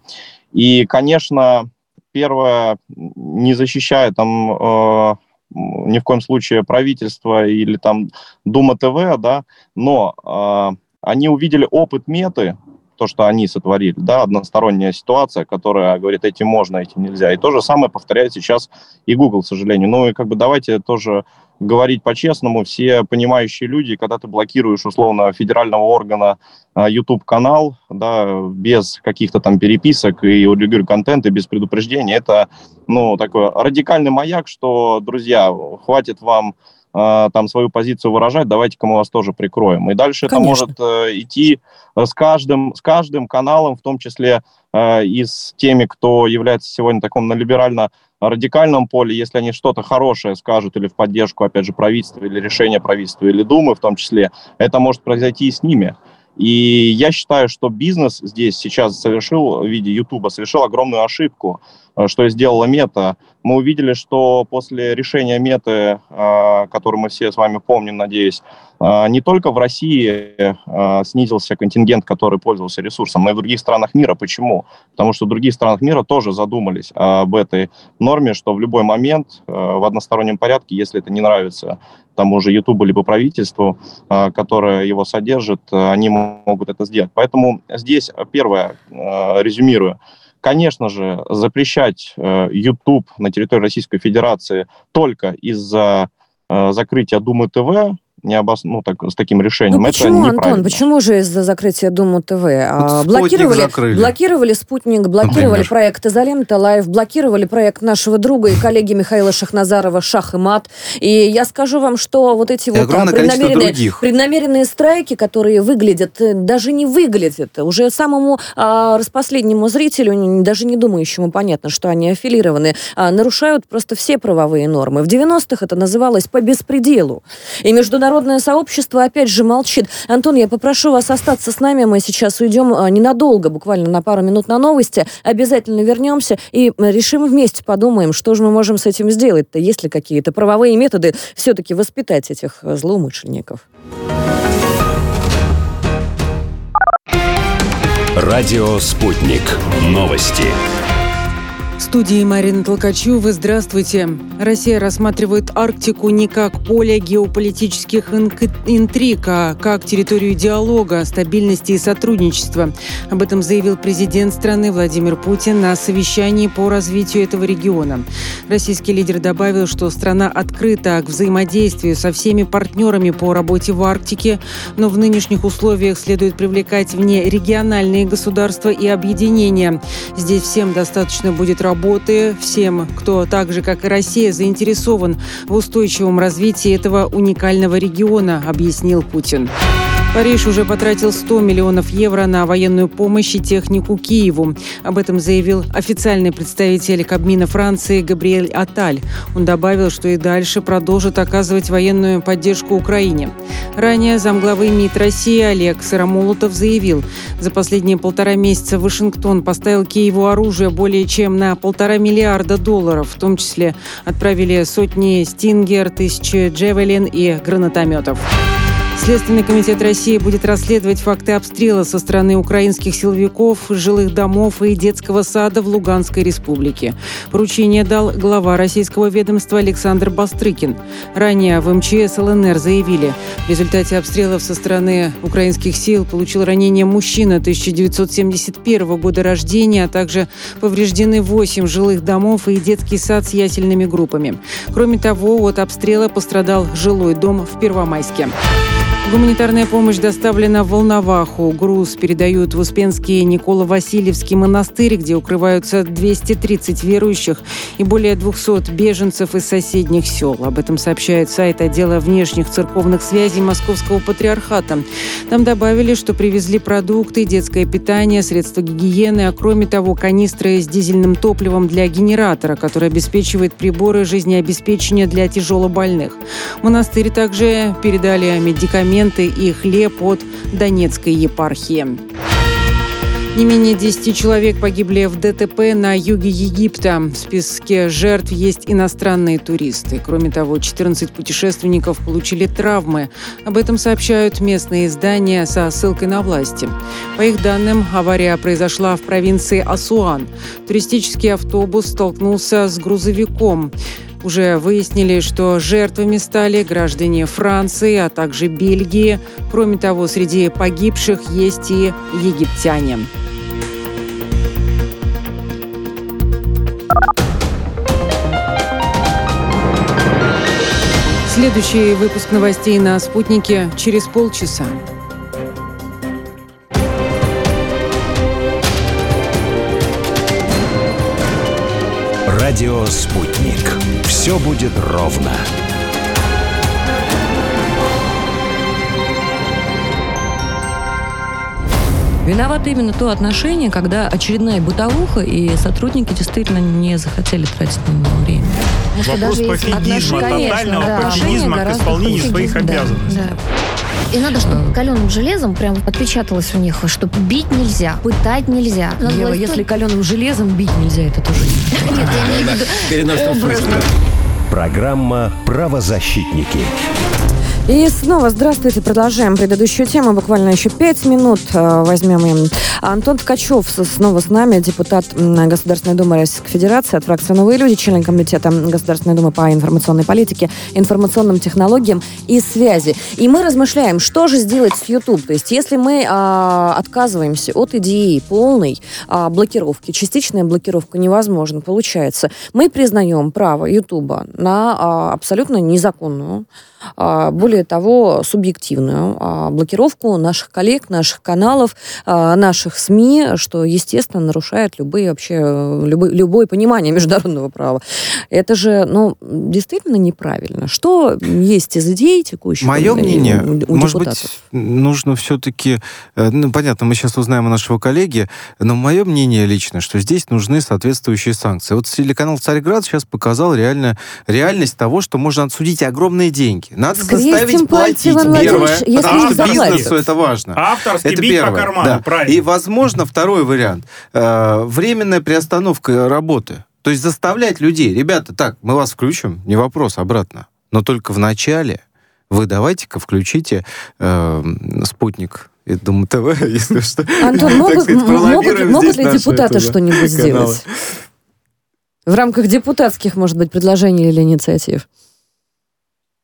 И, конечно, первое, не защищая там э, ни в коем случае правительство или там Дума ТВ, да, но э, они увидели опыт меты, то, что они сотворили, да, односторонняя ситуация, которая говорит, этим можно, этим нельзя. И то же самое повторяет сейчас и Google, к сожалению. Ну и как бы давайте тоже говорить по-честному, все понимающие люди, когда ты блокируешь условно федерального органа а, YouTube-канал, да, без каких-то там переписок и урегулирования контента, без предупреждения, это, ну, такой радикальный маяк, что, друзья, хватит вам а, там свою позицию выражать, давайте-ка мы вас тоже прикроем. И дальше Конечно. это может э, идти с каждым, с каждым каналом, в том числе э, и с теми, кто является сегодня таком на либерально радикальном поле, если они что-то хорошее скажут или в поддержку, опять же, правительства или решения правительства или Думы в том числе, это может произойти и с ними. И я считаю, что бизнес здесь сейчас совершил в виде Ютуба, совершил огромную ошибку. Что и сделала Мета. Мы увидели, что после решения Меты, который мы все с вами помним, надеюсь, не только в России снизился контингент, который пользовался ресурсом, но и в других странах мира. Почему? Потому что в других странах мира тоже задумались об этой норме, что в любой момент в одностороннем порядке, если это не нравится тому же YouTube либо правительству, которое его содержит, они могут это сделать. Поэтому здесь первое, резюмирую, конечно же, запрещать э, YouTube на территории Российской Федерации только из-за э, закрытия Думы ТВ не обос... ну, так, с таким решением. Ну, почему, это Антон, почему же из-за закрытия Думу ТВ? А, вот блокировали, блокировали «Спутник», блокировали Например. проект «Изолента Лайв», блокировали проект нашего друга и коллеги Михаила Шахназарова «Шах и мат». И я скажу вам, что вот эти и вот там, преднамеренные, преднамеренные страйки, которые выглядят, э, даже не выглядят, уже самому а, распоследнему зрителю, даже не думающему, понятно, что они аффилированы, а, нарушают просто все правовые нормы. В 90-х это называлось «по беспределу». И международные международное сообщество опять же молчит. Антон, я попрошу вас остаться с нами. Мы сейчас уйдем а, ненадолго, буквально на пару минут на новости. Обязательно вернемся и решим вместе, подумаем, что же мы можем с этим сделать-то. Есть ли какие-то правовые методы все-таки воспитать этих э, злоумышленников? Радио «Спутник». Новости студии Марина Толкачева. Здравствуйте. Россия рассматривает Арктику не как поле геополитических интриг, а как территорию диалога, стабильности и сотрудничества. Об этом заявил президент страны Владимир Путин на совещании по развитию этого региона. Российский лидер добавил, что страна открыта к взаимодействию со всеми партнерами по работе в Арктике, но в нынешних условиях следует привлекать вне региональные государства и объединения. Здесь всем достаточно будет работать работы всем, кто так же, как и Россия, заинтересован в устойчивом развитии этого уникального региона, объяснил Путин. Париж уже потратил 100 миллионов евро на военную помощь и технику Киеву. Об этом заявил официальный представитель Кабмина Франции Габриэль Аталь. Он добавил, что и дальше продолжит оказывать военную поддержку Украине. Ранее замглавы МИД России Олег Сыромолотов заявил, за последние полтора месяца Вашингтон поставил Киеву оружие более чем на полтора миллиарда долларов, в том числе отправили сотни «Стингер», тысячи «Джевелин» и гранатометов. Следственный комитет России будет расследовать факты обстрела со стороны украинских силовиков, жилых домов и детского сада в Луганской республике. Поручение дал глава российского ведомства Александр Бастрыкин. Ранее в МЧС ЛНР заявили, в результате обстрелов со стороны украинских сил получил ранение мужчина 1971 года рождения, а также повреждены 8 жилых домов и детский сад с ясельными группами. Кроме того, от обстрела пострадал жилой дом в Первомайске. Гуманитарная помощь доставлена в Волноваху. Груз передают в Успенский Никола-Васильевский монастырь, где укрываются 230 верующих и более 200 беженцев из соседних сел. Об этом сообщает сайт отдела внешних церковных связей Московского патриархата. Там добавили, что привезли продукты, детское питание, средства гигиены, а кроме того канистры с дизельным топливом для генератора, который обеспечивает приборы жизнеобеспечения для тяжелобольных. Монастырь также передали медикаменты документы и хлеб от Донецкой епархии. Не менее 10 человек погибли в ДТП на юге Египта. В списке жертв есть иностранные туристы. Кроме того, 14 путешественников получили травмы. Об этом сообщают местные издания со ссылкой на власти. По их данным, авария произошла в провинции Асуан. Туристический автобус столкнулся с грузовиком. Уже выяснили, что жертвами стали граждане Франции, а также Бельгии. Кроме того, среди погибших есть и египтяне. Следующий выпуск новостей на «Спутнике» через полчаса. Радио «Спутник». Все будет ровно. Виновато именно то отношение, когда очередная бытовуха, и сотрудники действительно не захотели тратить на него время. Вопрос пофигизма, тотального да. пофигизма к исполнению своих обязанностей. Да. И надо, чтобы каленым железом прям отпечаталось у них, что бить нельзя, пытать нельзя. Надо Ева, если каленым железом бить нельзя, это тоже не Нет, я имею в виду образно. Программа «Правозащитники». И снова здравствуйте. Продолжаем предыдущую тему. Буквально еще пять минут э, возьмем им. Антон Ткачев снова с нами, депутат Государственной Думы Российской Федерации от фракции «Новые люди», член комитета Государственной Думы по информационной политике, информационным технологиям и связи. И мы размышляем, что же сделать с YouTube. То есть если мы а, отказываемся от идеи полной а, блокировки, частичная блокировка невозможна, получается, мы признаем право YouTube на а, абсолютно незаконную, более того, субъективную а, блокировку наших коллег, наших каналов, а, наших СМИ, что, естественно, нарушает любые вообще, э, любой, любое понимание международного права. Это же, ну, действительно неправильно. Что есть из идей текущих Мое у- мнение, у, у может быть, нужно все-таки, ну, понятно, мы сейчас узнаем у нашего коллеги, но мое мнение лично, что здесь нужны соответствующие санкции. Вот телеканал «Царьград» сейчас показал реально, реальность того, что можно отсудить огромные деньги. Надо Скрестим заставить пальцы, платить. Первое, если потому что бизнесу это важно. Авторский Это бить первое. по карману, да. правильно. И, возможно, второй вариант. Э, временная приостановка работы. То есть заставлять людей, ребята, так, мы вас включим, не вопрос, обратно. Но только в начале вы давайте-ка включите э, спутник и Дум ТВ, если что. Антон, могут, сказать, могут, могут ли депутаты что-нибудь сделать? В рамках депутатских, может быть, предложений или инициатив?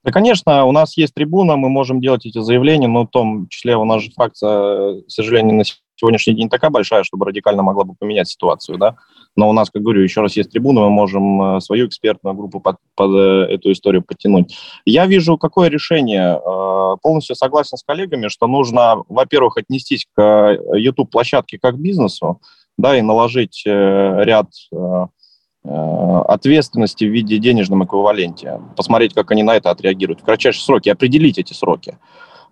Да, конечно, у нас есть трибуна, мы можем делать эти заявления, но в том числе у нас же фракция, к сожалению, на сегодняшний день такая большая, чтобы радикально могла бы поменять ситуацию, да. Но у нас, как говорю, еще раз есть трибуна, мы можем э, свою экспертную группу под, под э, эту историю подтянуть. Я вижу, какое решение. Э, Полностью согласен с коллегами, что нужно, во-первых, отнестись к YouTube-площадке как к бизнесу, да, и наложить э, ряд э, э, ответственности в виде денежном эквиваленте, посмотреть, как они на это отреагируют в кратчайшие сроки, определить эти сроки.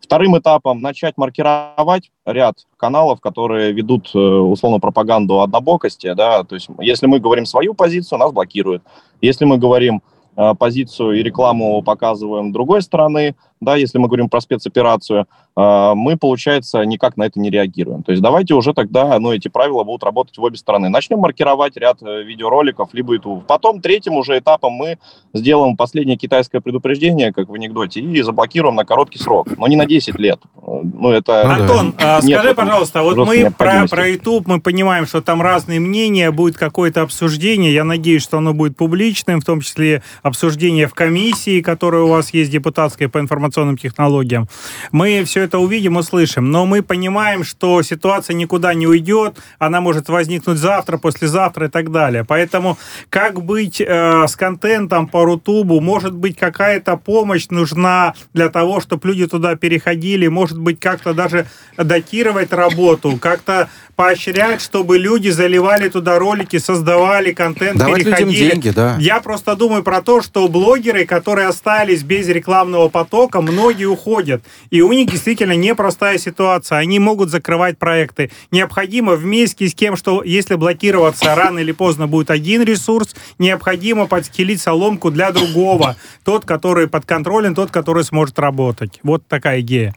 Вторым этапом начать маркировать ряд каналов, которые ведут э, условно пропаганду однобокости, да, то есть если мы говорим свою позицию, нас блокируют. Если мы говорим э, позицию и рекламу показываем другой стороны, да, если мы говорим про спецоперацию, э, мы, получается, никак на это не реагируем. То есть давайте уже тогда, ну, эти правила будут работать в обе стороны. Начнем маркировать ряд э, видеороликов, либо YouTube. Потом третьим уже этапом мы сделаем последнее китайское предупреждение, как в анекдоте, и заблокируем на короткий срок, но не на 10 лет. Ну, это... Ну. Антон, а Нет скажи, пожалуйста, вот мы про, про YouTube, мы понимаем, что там разные мнения, будет какое-то обсуждение. Я надеюсь, что оно будет публичным, в том числе обсуждение в комиссии, которая у вас есть, депутатская по информационным технологиям. Мы все это увидим, услышим. Но мы понимаем, что ситуация никуда не уйдет, она может возникнуть завтра, послезавтра и так далее. Поэтому как быть э, с контентом по Рутубу? Может быть, какая-то помощь нужна для того, чтобы люди туда переходили? Может быть, как-то даже датировать работу, как-то поощрять, чтобы люди заливали туда ролики, создавали контент, Давать людям переходили. деньги, да. Я просто думаю про то, что блогеры, которые остались без рекламного потока, многие уходят. И у них действительно непростая ситуация. Они могут закрывать проекты. Необходимо вместе с тем, что если блокироваться рано или поздно будет один ресурс, необходимо подскилить соломку для другого. Тот, который подконтролен, тот, который сможет работать. Вот такая идея.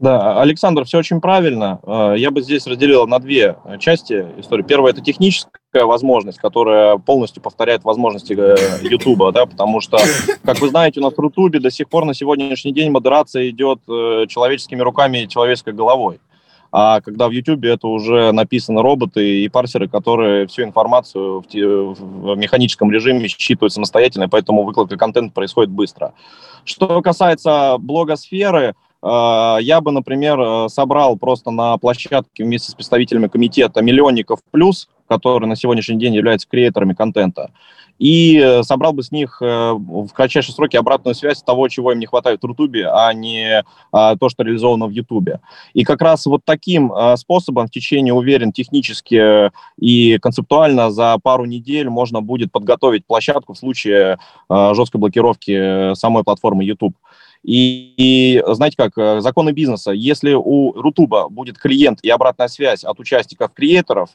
Да, Александр, все очень правильно. Э, Я бы здесь разделил на две части истории. Первая – это техническая возможность, которая полностью повторяет возможности Ютуба, да, потому что, как вы знаете, у нас в Рутубе до сих пор на сегодняшний день модерация идет э, человеческими руками и человеческой головой. А когда в YouTube это уже написаны роботы и парсеры, которые всю информацию в, те- в механическом режиме считывают самостоятельно, поэтому выкладка контента происходит быстро. Что касается блогосферы, э, я бы, например, э, собрал просто на площадке вместе с представителями комитета миллионников плюс, которые на сегодняшний день являются креаторами контента, и э, собрал бы с них э, в кратчайшие сроки обратную связь того, чего им не хватает в Рутубе, а не то, что реализовано в Ютубе. И как раз вот таким э, способом в течение, уверен, технически э, и концептуально за пару недель можно будет подготовить площадку в случае э, жесткой блокировки э, самой платформы YouTube. И, и знаете как, э, законы бизнеса, если у Рутуба будет клиент и обратная связь от участников креаторов,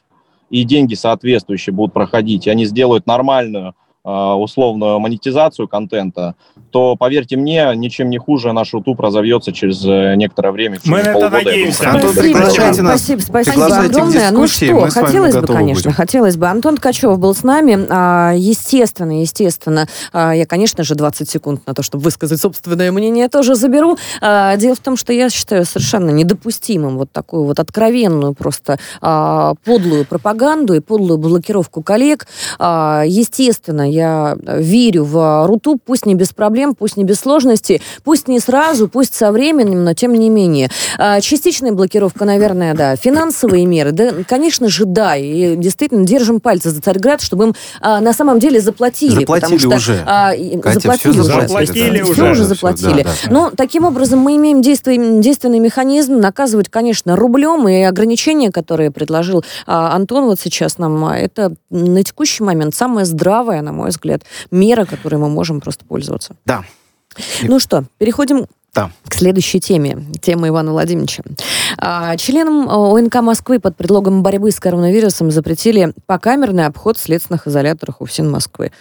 и деньги соответствующие будут проходить, и они сделают нормальную условную монетизацию контента, то, поверьте мне, ничем не хуже наш YouTube разовьется через некоторое время. Мы на это надеемся. Антон, спасибо, спасибо, спасибо огромное. Ну что, хотелось бы, конечно, будем. хотелось бы. Антон Ткачев был с нами. А, естественно, естественно, а, я, конечно же, 20 секунд на то, чтобы высказать собственное мнение, тоже заберу. А, дело в том, что я считаю совершенно недопустимым вот такую вот откровенную просто подлую пропаганду и подлую блокировку коллег. Естественно, я верю в Рутуб, пусть не без проблем, пусть не без сложностей, пусть не сразу, пусть со временем, но тем не менее. Частичная блокировка, наверное, да. Финансовые меры, да, конечно же, да. И действительно держим пальцы за Царьград, чтобы им а, на самом деле заплатили. Заплатили что, уже. А, Катя, заплатили все уже. Заплатили все уже. уже заплатили. Да, да, Но таким образом мы имеем действие, действенный механизм наказывать, конечно, рублем. И ограничения, которые предложил а, Антон вот сейчас нам, а, это на текущий момент самая здравая, на мой взгляд, мера, которой мы можем просто пользоваться. Да. Ну что, переходим да. К следующей теме, тема Ивана Владимировича. А, членам ОНК Москвы под предлогом борьбы с коронавирусом запретили покамерный обход в следственных изоляторах УФСИН Москвы.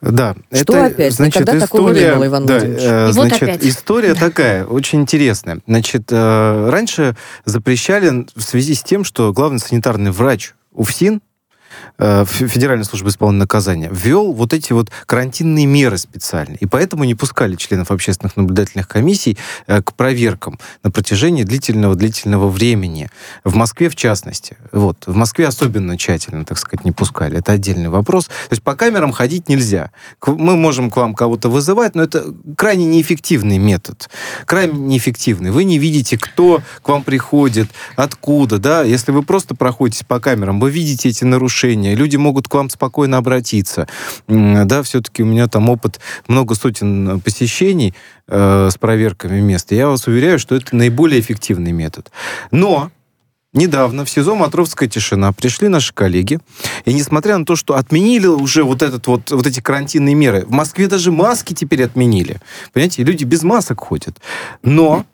Да. Что это, опять? Значит, Никогда история, такого не было, Иван да, Владимирович. э, значит, вот опять. история такая, очень интересная. Значит, э, раньше запрещали в связи с тем, что главный санитарный врач УФСИН э, Федеральной службы исполнения наказания, ввел вот эти вот карантинные меры специальные. И поэтому не пускали членов общественных наблюдательных комиссий э, к проверкам на протяжении длительного-длительного времени. В Москве, в частности. Вот. В Москве особенно тщательно, так сказать, не пускали. Это отдельный вопрос. То есть по камерам ходить нельзя. Мы можем к вам кого-то вызывать, но это крайне неэффективный метод. Крайне неэффективный. Вы не видите, кто к вам приходит, откуда, да. Если вы просто проходите по камерам, вы видите эти нарушения, люди могут к вам спокойно обратиться. Да, все-таки у меня там опыт много сотен посещений э, с проверками мест. Я вас уверяю, что это наиболее эффективный метод. Но Недавно в СИЗО «Матровская тишина» пришли наши коллеги, и несмотря на то, что отменили уже вот, этот вот, вот эти карантинные меры, в Москве даже маски теперь отменили. Понимаете, люди без масок ходят. Но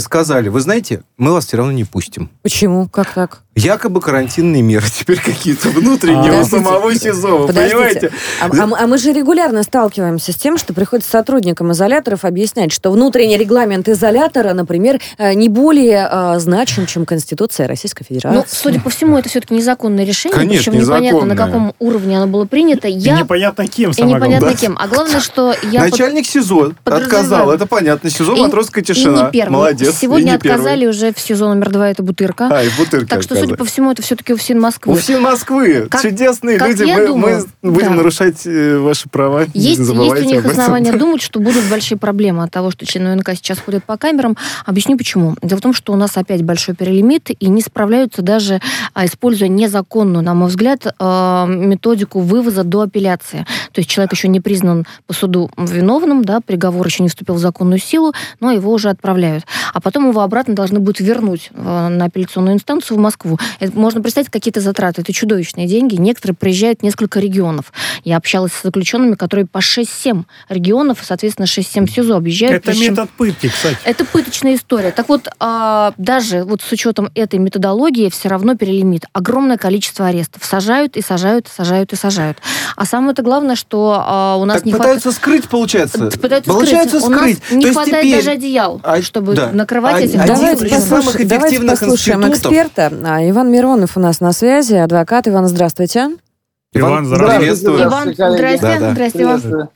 сказали, вы знаете, мы вас все равно не пустим. Почему? Как так? Якобы карантинные меры теперь какие-то внутренние у самого СИЗО, понимаете? А, а- а мы же регулярно сталкиваемся с тем, что приходится сотрудникам изоляторов объяснять, что внутренний регламент изолятора, например, э, не более э, значим, чем Конституция Российской Федерации. Ну, судя по всему, это все-таки незаконное решение, Конечно, причем непонятно, на незаконное. каком уровне оно было принято. И Я... непонятно кем, И непонятно главное. кем. А главное, что я... под- Начальник СИЗО подразумеваю. отказал, это понятно. СИЗО И- «Матросская и тишина». не первый. Молодец. Сегодня И не первый. отказали уже в сезон номер два, это Бутырка. А, и в Бутырке так что, судя отказали. по всему, это все-таки УФСИН Москвы. У всей Москвы Как- чудесные как люди. Мы, думаю, мы будем да. нарушать э, ваши права. Есть, есть у них основания думать, что будут большие проблемы от того, что члены УНК сейчас ходят по камерам. Объясню почему. Дело в том, что у нас опять большой перелимит, и не справляются даже, а, используя незаконную, на мой взгляд, э, методику вывоза до апелляции. То есть человек еще не признан по суду виновным, да, приговор еще не вступил в законную силу, но его уже отправляют. А потом его обратно должны будут вернуть на апелляционную инстанцию в Москву. Это можно представить какие-то затраты. Это чудовищные деньги. Некоторые приезжают в несколько регионов. Я общалась с заключенными, которые по 6-7 регионов, соответственно, 6-7 СИЗО объезжают. Это причем- метод пытки, кстати. это пыточная история. Так вот, а, даже вот с учетом этой методологии все равно перелимит. Огромное количество арестов. Сажают и сажают, и сажают и сажают. А самое-то главное, что а, у нас Так не пытаются скрыть, получается. хватает... Пытаются получается скрыть. У нас скрыть. не То есть хватает теперь- даже одеял, А, чтобы да. накрывать А- этих Давайте, самых послушаем, давайте послушаем институтов. эксперта. А, Иван Миронов у нас на связи, адвокат. Иван, здравствуйте. Иван, здравствуйте. приветствую. Иван, здрасте. Да, да. Здрасте, Иван.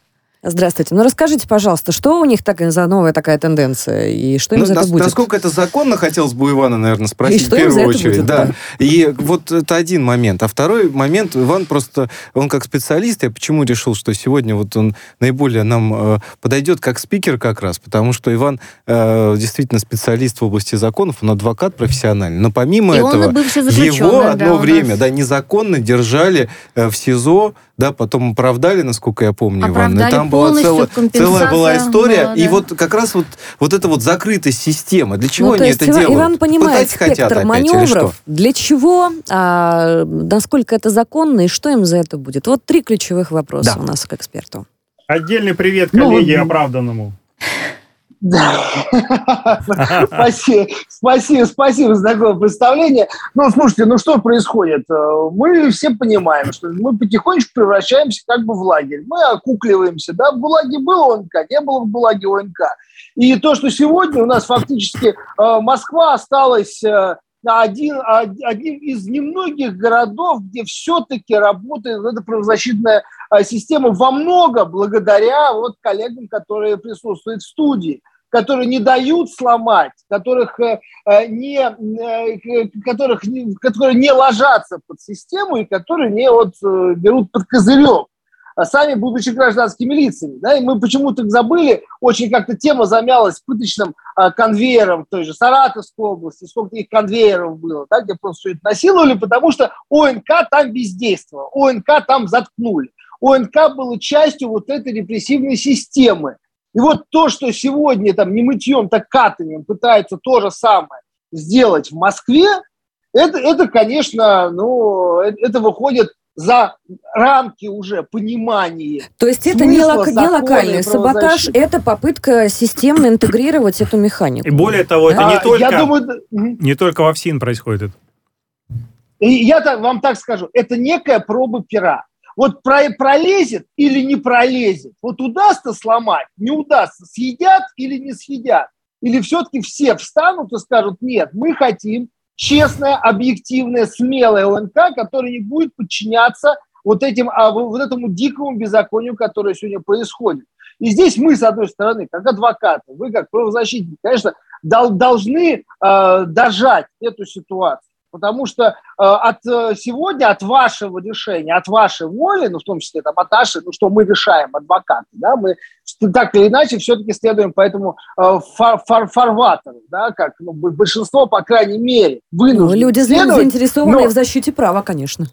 Здравствуйте. Ну, расскажите, пожалуйста, что у них так за новая такая тенденция, и что им Ну, за это нас- будет? Насколько это законно, хотелось бы у Ивана, наверное, спросить И что в им первую за это очередь. будет, да. да. И вот это один момент. А второй момент, Иван просто, он как специалист, я почему решил, что сегодня вот он наиболее нам э, подойдет как спикер как раз, потому что Иван э, действительно специалист в области законов, он адвокат профессиональный. Но помимо И он этого, его одно да, время нас. да, незаконно держали э, в СИЗО, да, потом оправдали, насколько я помню, Иван. И Оправдали там была целая, целая была история. была, И да. вот как раз вот, вот эта вот закрытость системы. Для чего Ну, они есть это Иван, делают? Иван понимает Пытать хотят спектр опять что? маневров. Для чего, а, насколько это законно и что им за это будет? Вот три ключевых вопроса Да. у нас к эксперту. Отдельный привет Ну, коллеге вот- оправданному. Спасибо, спасибо, спасибо за такое представление. Ну, слушайте, ну что происходит? Э, мы все понимаем, что мы потихонечку превращаемся как бы в лагерь. Мы окукливаемся, да, в ГУЛАГе был ОНК, не было в ГУЛАГе ОНК. И то, что сегодня у нас фактически э, Москва осталась э, один, один из немногих городов, где все-таки работает эта правозащитная система во много благодаря вот коллегам, которые присутствуют в студии которые не дают сломать, которых э, э, не, э, которых, которые не ложатся под систему и которые не вот берут под козырек а сами будучи гражданскими лицами. Да, и мы почему-то забыли, очень как-то тема замялась пыточным а, конвейером той же Саратовской области, сколько их конвейеров было, да, где просто все это насиловали, потому что ОНК там бездействовал, ОНК там заткнули. ОНК было частью вот этой репрессивной системы. И вот то, что сегодня там не мытьем, так катанием пытается то же самое сделать в Москве, это, это конечно, ну, это, это выходит за рамки уже понимания. То есть это не, лок, не локальный саботаж, это попытка системно интегрировать эту механику. И более того, это а, не, только, я думаю, не только во ФСИН происходит это. И я так, вам так скажу, это некая проба пера. Вот про, пролезет или не пролезет, вот удастся сломать, не удастся, съедят или не съедят. Или все-таки все встанут и скажут, нет, мы хотим честное, объективное, смелое ЛНК, которое не будет подчиняться вот, этим, а, вот этому дикому беззаконию, которое сегодня происходит. И здесь мы, с одной стороны, как адвокаты, вы как правозащитники, конечно, должны э, дожать эту ситуацию. Потому что э, от э, сегодня, от вашего решения, от вашей воли, ну, в том числе там, от нашей, ну, что мы решаем, адвокаты, да, мы так или иначе все-таки следуем по этому э, фар фар фарватеру, да, как ну, большинство, по крайней мере, вынуждены ну, Люди заинтересованы но, в защите права, конечно.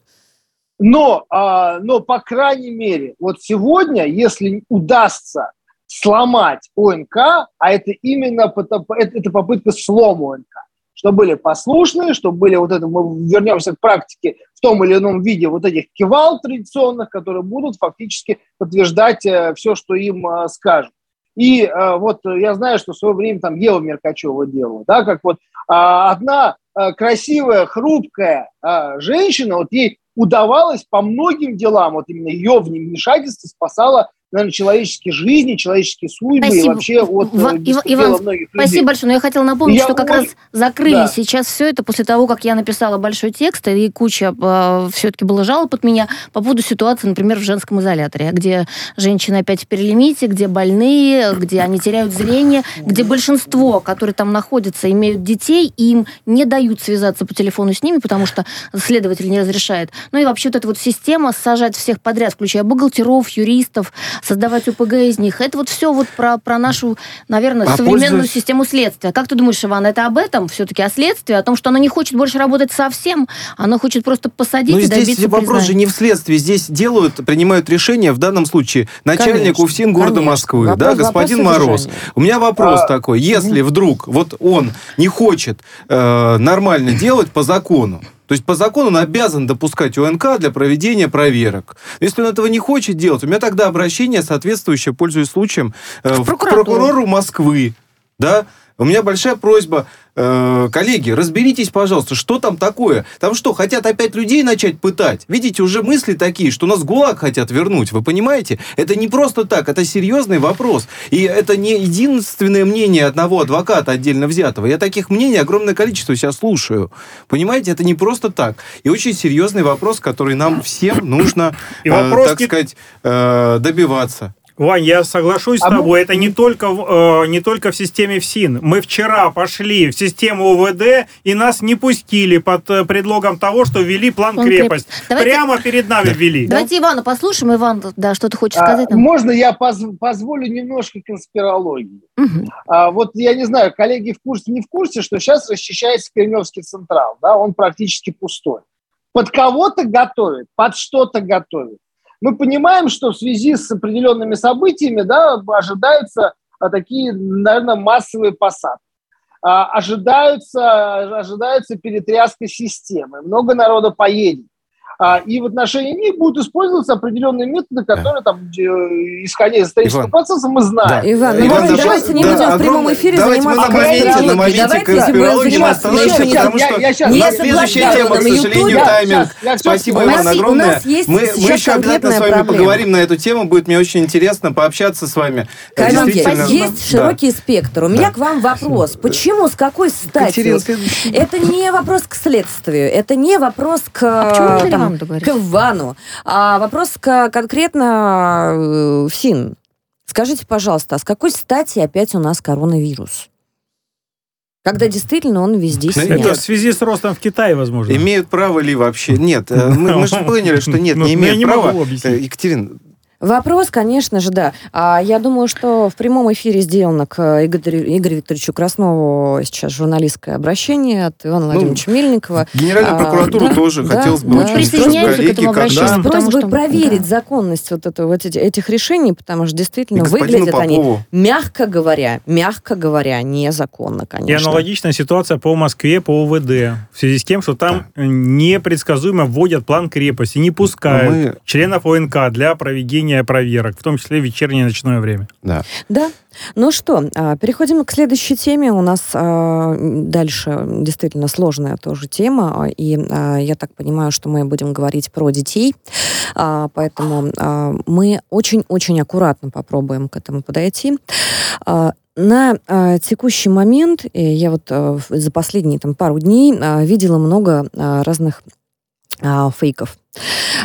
Но, э, но, по крайней мере, вот сегодня, если удастся сломать ОНК, а это именно это, это попытка слома ОНК, что были послушные, что были вот это, мы вернемся к практике в том или ином виде вот этих кивал традиционных, которые будут фактически подтверждать э, все, что им э, скажут. И э, вот я знаю, что в свое время там Ева Меркачева делала, да, как вот одна красивая, хрупкая женщина, вот ей удавалось по многим делам, вот именно ее вмешательство спасало наверное, человеческие жизни, человеческие судьбы спасибо. и вообще от В, Ив, Иван, многих людей. Спасибо большое. Но я хотела напомнить, я что как очень... раз закрыли да. сейчас все это после того, как я написала большой текст, и куча э, все-таки было жалоб от меня по поводу ситуации, например, в женском изоляторе, где женщины опять в перелимите, где больные, где они теряют зрение, где большинство, которые там находятся, имеют детей, и им не дают связаться по телефону с ними, потому что следователь не разрешает. Ну и вообще вот эта вот система сажать всех подряд, включая бухгалтеров, юристов, создавать УПГ из них. Это вот все вот про, про нашу, наверное, а современную пользуясь... систему следствия. Как ты думаешь, Иван, это об этом все-таки, о следствии, о том, что она не хочет больше работать совсем, она хочет просто посадить Но и здесь добиться вопрос признания. же не в следствии. Здесь делают, принимают решение, в данном случае, начальник конечно, УФСИН города конечно. Москвы, вопрос, да, господин Мороз. У меня вопрос а... такой. Если вдруг вот он не хочет э, нормально делать по закону, то есть по закону он обязан допускать УНК для проведения проверок. Если он этого не хочет делать, у меня тогда обращение соответствующее, пользуясь случаем, э, в, в прокурору Москвы. Да? У меня большая просьба коллеги, разберитесь, пожалуйста, что там такое? Там что, хотят опять людей начать пытать? Видите, уже мысли такие, что нас ГУЛАГ хотят вернуть, вы понимаете? Это не просто так, это серьезный вопрос. И это не единственное мнение одного адвоката отдельно взятого. Я таких мнений огромное количество сейчас слушаю. Понимаете, это не просто так. И очень серьезный вопрос, который нам всем нужно, и э, так сказать, э, добиваться. Вань, я соглашусь а с тобой. Мы... Это не только, э, не только в системе ФСИН. Мы вчера пошли в систему УВД, и нас не пустили под э, предлогом того, что ввели план, план крепость. Давайте... Прямо перед нами ввели. Давайте да? Ивана послушаем. Иван, да, что ты хочешь а, сказать? Нам? Можно я поз позволю немножко конспирологии? Угу. А, вот я не знаю, коллеги в курсе, не в курсе, что сейчас расчищается Кремлевский Централ. Да, он практически пустой. Под кого-то готовит, под что-то готовит мы понимаем, что в связи с определенными событиями да, ожидаются а, такие, наверное, массовые посадки. А, ожидаются, ожидается перетряска системы. Много народа поедет. А, и в отношении них будут использоваться определенные методы, которые там, э, исходя из исторического Иван. процесса, мы знаем. Да. Иван, ну Иван, давайте, да, давайте не да, будем в прямом огромное- эфире давайте мы на моменте, на моменте Давайте конспирологии мы остановимся, потому что я у нас следующая тема, к сожалению, щас- Спасибо, нас Иван, огромное. нас есть Мы, еще обязательно с вами проблема. поговорим на эту тему. Будет мне очень интересно пообщаться с вами. Коллеги, есть да. широкий спектр. У меня к вам вопрос. Почему, с какой стати? Это не вопрос к следствию, это не вопрос к, А почему Ивану договорить? к Ивану, а вопрос к, конкретно э, в СИН. Скажите, пожалуйста, а с какой стати опять у нас коронавирус? Когда действительно он везде Ну, снят. Это в связи с ростом в Китае, возможно. Имеют право ли вообще? Нет, э, мы, мы же поняли, что нет, Ну, не я имеют не права. могу объяснить. Э, Екатерина, Вопрос, конечно же, да. А я думаю, что в прямом эфире сделано к Игорю, Игорю Викторовичу Краснову сейчас журналистское обращение от Ивана Владимировича Мельникова. Генеральную А, прокуратуру да, тоже да, хотелось бы да. очень Присоединяемся к этому обращению. да. С просьбой что- проверить да. законность вот, этого, вот эти- этих решений, потому что И действительно выглядят они, Попову. мягко говоря, мягко говоря, незаконно, И конечно. аналогичная ситуация по Москве, по УВД. В связи с тем, что там непредсказуемо вводят план крепости, не пускают Мы- членов ОНК для проведения проверок, в том числе в вечернее и ночное время. Да. Да. Ну что, а, переходим к следующей теме. У нас а, дальше действительно сложная тоже тема, а, и я так понимаю, что мы будем говорить про детей, поэтому мы очень-очень аккуратно попробуем к этому подойти. На а, текущий момент, э, я вот в- за последние там, пару дней а, видела много а, разных а, фейков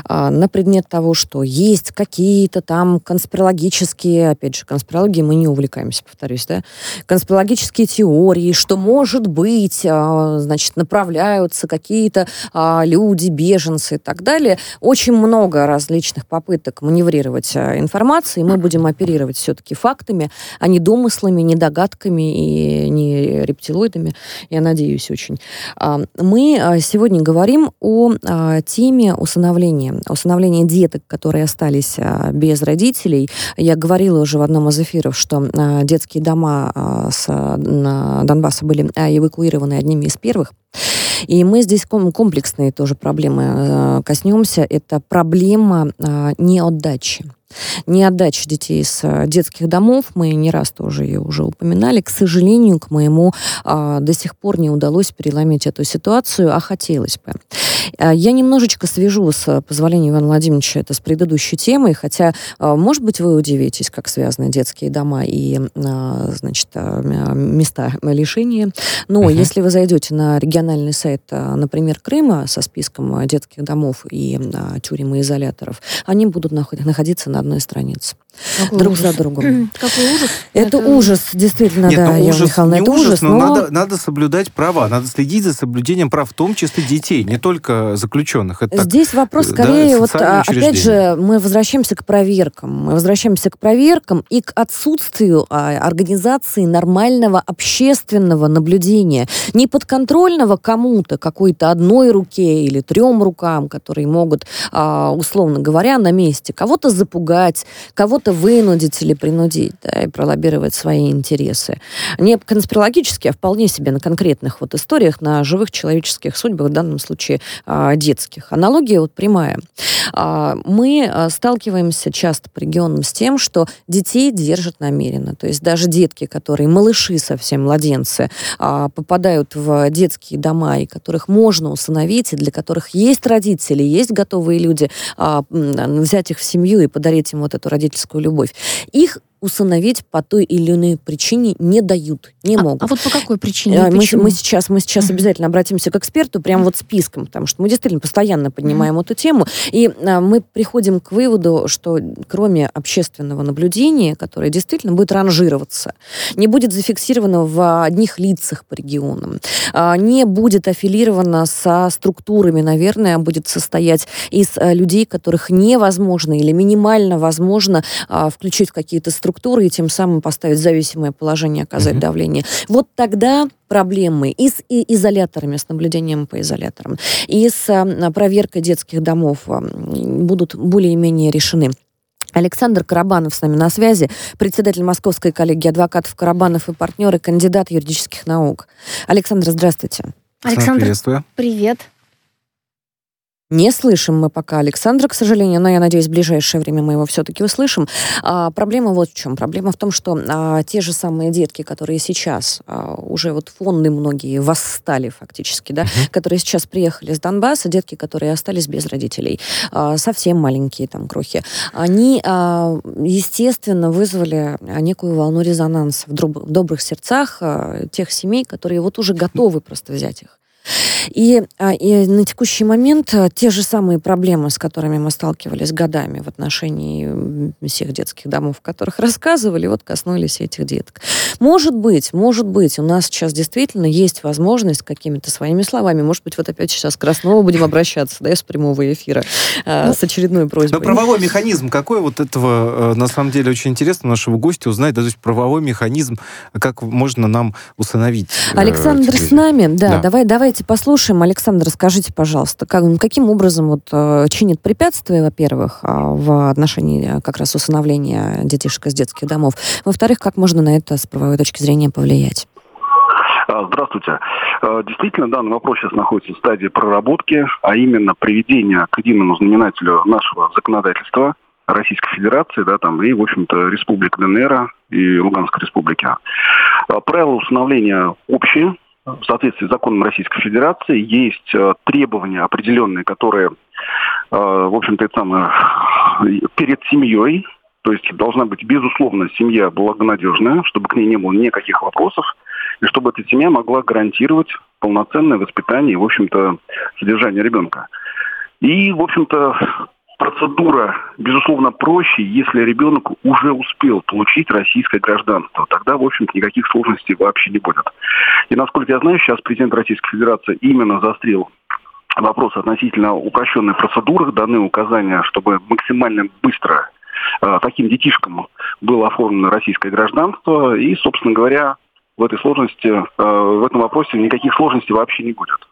на предмет того, что есть какие-то там конспирологические, опять же, конспирологией мы не увлекаемся, повторюсь, да, конспирологические теории, что, может быть, а, значит, направляются какие-то а, люди, беженцы и так далее. Очень много различных попыток маневрировать а, информацией. Мы будем оперировать все-таки фактами, а не домыслами, не догадками и не рептилоидами, я надеюсь очень. А, Мы а, сегодня говорим о а, теме усыновления. Усыновления деток, которые остались а, без родителей. Я говорила уже в одном из эфиров, что а, детские дома а, с Донбасса были эвакуированы одними из первых. И мы здесь ком- комплексные тоже проблемы коснемся. Это проблема неотдачи. Неотдача детей с э, детских домов, мы не раз тоже ее уже упоминали, к сожалению, к моему а, до сих пор не удалось переломить эту ситуацию, а хотелось бы. А, Я немножечко свяжу, с э, позволения Ивана Владимировича, это с предыдущей темой, хотя, а, может быть, вы удивитесь, как связаны детские дома и, значит, места лишения. Но Мгм. если вы зайдете на региональный сайт, например, Крыма со списком а, детских домов и тюрем и изоляторов, они будут наход- находиться на одной странице. Какой друг ужас. за другом. Какой ужас. Это, ужас, действительно, Нет, да, ну ужас, Михайловна, не это ужас, но, но... надо, надо соблюдать права, надо следить за соблюдением прав, в том числе детей, не только заключенных. Это так, Здесь вопрос э, скорее, да, вот а, опять же, мы возвращаемся к проверкам. Мы возвращаемся к проверкам и к отсутствию а, организации нормального общественного наблюдения. Не подконтрольного кому-то, какой-то одной руке или трем рукам, которые могут, а, условно говоря, на месте кого-то запугать, кого-то вынудить или принудить, да, и пролоббировать свои интересы. Не конспирологически, а вполне себе на конкретных вот историях, на живых человеческих судьбах, в данном случае а, детских. Аналогия вот прямая. А, Мы а, сталкиваемся часто по регионам с тем, что детей держат намеренно. То есть даже детки, которые малыши совсем, младенцы, попадают в детские дома, и которых можно усыновить, и для которых есть родители, есть готовые люди взять их в семью и подарить им вот эту родительскую любовь. Их усыновить по той или иной причине не дают, не А- могут. А, вот по какой причине? И Мы, почему? мы сейчас, мы сейчас Мгм. обязательно обратимся к эксперту, прям вот списком, потому что мы действительно постоянно поднимаем эту тему, и а, мы приходим к выводу, что кроме общественного наблюдения, которое действительно будет ранжироваться, не будет зафиксировано в одних лицах по регионам, а, не будет аффилировано со структурами, наверное, а будет состоять из а, людей, которых невозможно или минимально возможно а, включить в какие-то структуры и тем самым поставить зависимое положение, оказать Мгм. давление. Вот тогда проблемы и с и изоляторами, с наблюдением по изоляторам, и с а, проверкой детских домов а, будут более-менее решены. Александр Карабанов с нами на связи, председатель Московской коллегии адвокатов Карабанов и партнеры, кандидат юридических наук. Александр, здравствуйте. Александр, Александр, приветствую. привет. Не слышим мы пока Александра, к сожалению, но я надеюсь, в ближайшее время мы его все-таки услышим. А, проблема вот в чем. Проблема в том, что а, те же самые детки, которые сейчас а, уже вот фонды многие восстали фактически, да, uh-huh. которые сейчас приехали с Донбасса, детки, которые остались без родителей, а, совсем маленькие там крохи, они, а, естественно, вызвали некую волну резонанса в, в добрых сердцах а, тех семей, которые вот уже готовы просто взять их. И, а, и на текущий момент а, те же самые проблемы, с которыми мы сталкивались годами в отношении всех детских домов, о которых рассказывали, вот коснулись этих деток. Может быть, может быть, у нас сейчас действительно есть возможность какими-то своими словами, может быть, вот опять сейчас к Краснову будем обращаться, да, из прямого эфира ну, с очередной просьбой. Но правовой механизм какой вот этого, на самом деле, очень интересно нашего гостя узнать, да, то есть правовой механизм, как можно нам установить. Э, Александр с нами, да, да. давай, давайте послушаем. Александр, скажите, пожалуйста, как, каким образом вот, э, чинит препятствия, во-первых, а, в отношении как раз усыновления детишек из детских домов? Во-вторых, как можно на это с правовой точки зрения повлиять? А, здравствуйте. А, действительно, данный вопрос сейчас находится в стадии проработки, а именно приведения к единому знаменателю нашего законодательства Российской Федерации, да, там, и, в общем-то, Республик ДНР и Луганской Республики. Правила установления общие, в соответствии с законом Российской Федерации есть требования определенные, которые, в общем-то, это самое, перед семьей, то есть должна быть, безусловно, семья благонадежная, чтобы к ней не было никаких вопросов, и чтобы эта семья могла гарантировать полноценное воспитание и, в общем-то, содержание ребенка. И, в общем-то, процедура, безусловно, проще, если ребенок уже успел получить российское гражданство. Тогда, в общем-то, никаких сложностей вообще не будет. И, насколько я знаю, сейчас президент Российской Федерации именно заострил вопрос относительно упрощенной процедуры, даны указания, чтобы максимально быстро э, таким детишкам было оформлено российское гражданство. И, собственно говоря, в этой сложности, э, в этом вопросе никаких сложностей вообще не будет.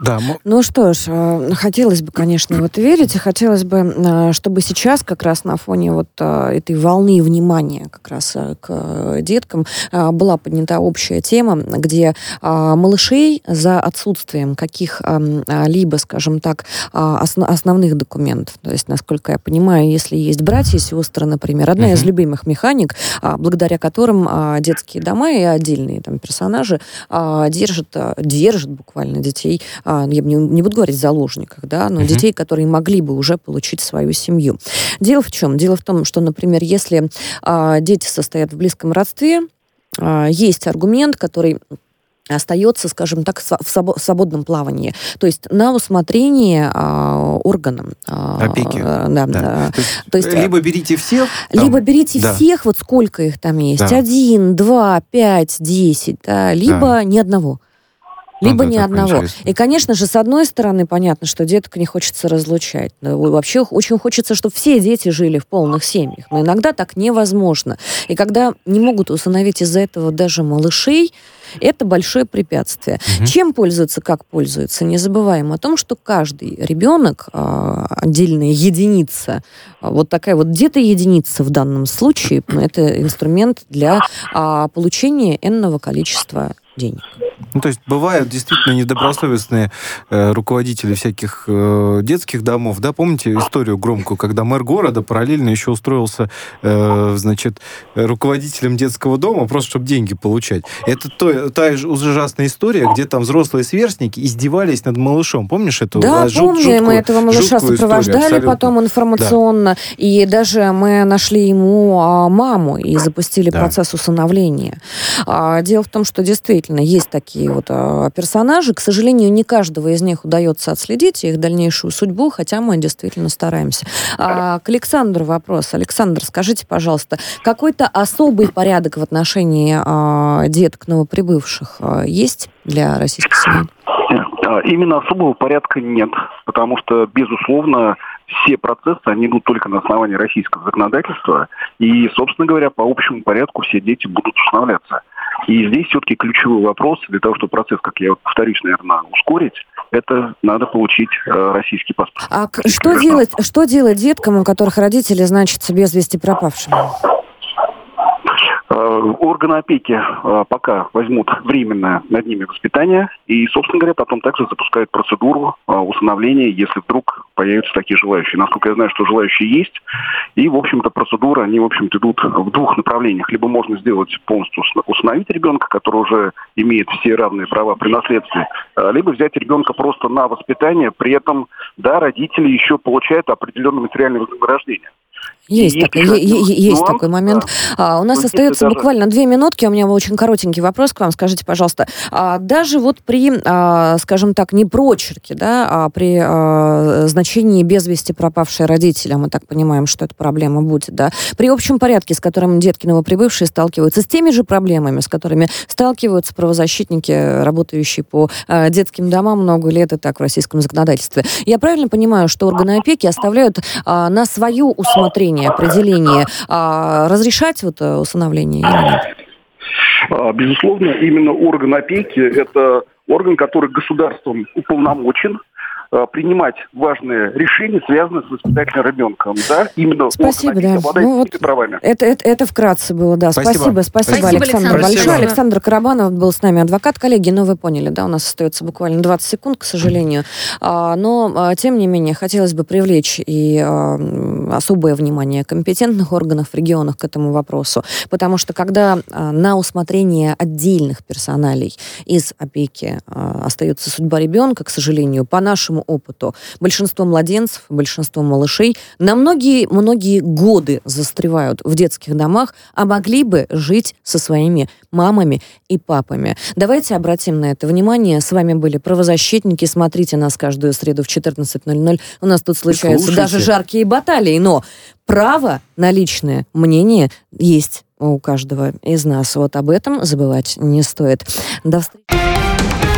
Да. Ну что ж, э, хотелось бы, конечно, вот верить, и хотелось бы, э, чтобы сейчас как раз на фоне вот э, этой волны внимания как раз к деткам была поднята общая тема, где малышей за отсутствием каких-либо, скажем так, основных документов, то есть, насколько я понимаю, если есть братья и сестры, например, одна из любимых механик, благодаря которым детские дома и отдельные там персонажи держат, держат буквально детей я не, не буду говорить заложниках, да, но uh-huh. детей, которые могли бы уже получить свою семью. Дело в чем? Дело в том, что, например, если а, дети состоят в близком родстве, а, есть аргумент, который остается, скажем так, в свободном плавании. То есть на усмотрение а, органам. А, Опеки. Да, да. да. То, есть, то есть либо берите всех. Там, либо берите да. всех, вот сколько их там есть. Да. Один, два, пять, десять, да, либо да. ни одного либо ну, да, ни одного. И, конечно же, с одной стороны, понятно, что деток не хочется разлучать. Вообще очень хочется, чтобы все дети жили в полных семьях. Но иногда так невозможно. И когда не могут усыновить из-за этого даже малышей, это большое препятствие. Угу. Чем пользуются, как пользуются? Не забываем о том, что каждый ребенок, а, отдельная единица, а, вот такая вот где-то единица в данном случае, это инструмент для а, получения энного количества денег. Ну, то есть бывают действительно недобросовестные э, руководители всяких э, детских домов, да, помните историю громкую, когда мэр города параллельно еще устроился, э, значит, руководителем детского дома, просто чтобы деньги получать. Это то, та ужасная история, где там взрослые сверстники издевались над малышом. Помнишь эту? Да, а, жут, помню, жуткую, мы этого малыша сопровождали историю, потом информационно, да. и даже мы нашли ему а, маму и запустили да. процесс усыновления. А, дело в том, что действительно есть такие вот а, персонажи. К сожалению, не каждого из них удается отследить их дальнейшую судьбу, хотя мы действительно стараемся. А, к Александру вопрос. Александр, скажите, пожалуйста, какой-то особый порядок в отношении а, деток новоприбывших а, есть для российских семей? Именно особого порядка нет, потому что, безусловно, все процессы, они будут только на основании российского законодательства, и, собственно говоря, по общему порядку все дети будут устанавливаться. И здесь все-таки ключевой вопрос для того, чтобы процесс, как я повторюсь, наверное, ускорить, это надо получить э, российский паспорт. А что делать, что делать деткам, у которых родители значатся без вести пропавшими? Э, Органы опеки пока возьмут временное над ними воспитание и, собственно говоря, потом также запускают процедуру усыновления, если вдруг появятся такие желающие. Насколько я знаю, что желающие есть, и, в общем-то, процедуры, они, в общем-то, идут в двух направлениях. Либо можно сделать полностью усыновить ребенка, который уже имеет все равные права при наследстве, либо взять ребенка просто на воспитание, при этом, да, родители еще получают определенное материальное вознаграждение. Есть, есть, такой, есть, есть такой момент. Да. А, у нас ну, остается даже... буквально две минутки. У меня очень коротенький вопрос к вам. Скажите, пожалуйста, а, даже вот при, а, скажем так, не прочерке, да, а при а, значении без вести пропавшие родители, мы так понимаем, что эта проблема будет, да, при общем порядке, с которым детки новоприбывшие сталкиваются, с теми же проблемами, с которыми сталкиваются правозащитники, работающие по а, детским домам много лет и так в российском законодательстве. Я правильно понимаю, что органы опеки оставляют а, на свое усмотрение решение, определение, а, разрешать вот э, усыновление или нет? А, безусловно, именно орган опеки – это орган, который государством уполномочен принимать важные решения, связанные с воспитательным ребенком. Да? Именно Спасибо, да. Ну, вот правами. Это, это, это вкратце было, да. Спасибо, спасибо, спасибо, спасибо Александр, Александр большое. Александр Карабанов был с нами, адвокат. Коллеги, ну вы поняли, да, у нас остается буквально 20 секунд, к сожалению. А, но, а, тем не менее, хотелось бы привлечь и а, особое внимание компетентных органов в регионах к этому вопросу. Потому что когда на усмотрение отдельных персоналей из опеки остается судьба ребенка, к сожалению, по нашему нашему опыту, большинство младенцев, большинство малышей на многие-многие годы застревают в детских домах, а могли бы жить со своими мамами и папами. Давайте обратим на это внимание. С вами были правозащитники. Смотрите нас каждую среду в 14.00. У нас тут случаются Слушайте. даже жаркие баталии, но право на личное мнение есть у каждого из нас. Вот об этом забывать не стоит. До встречи.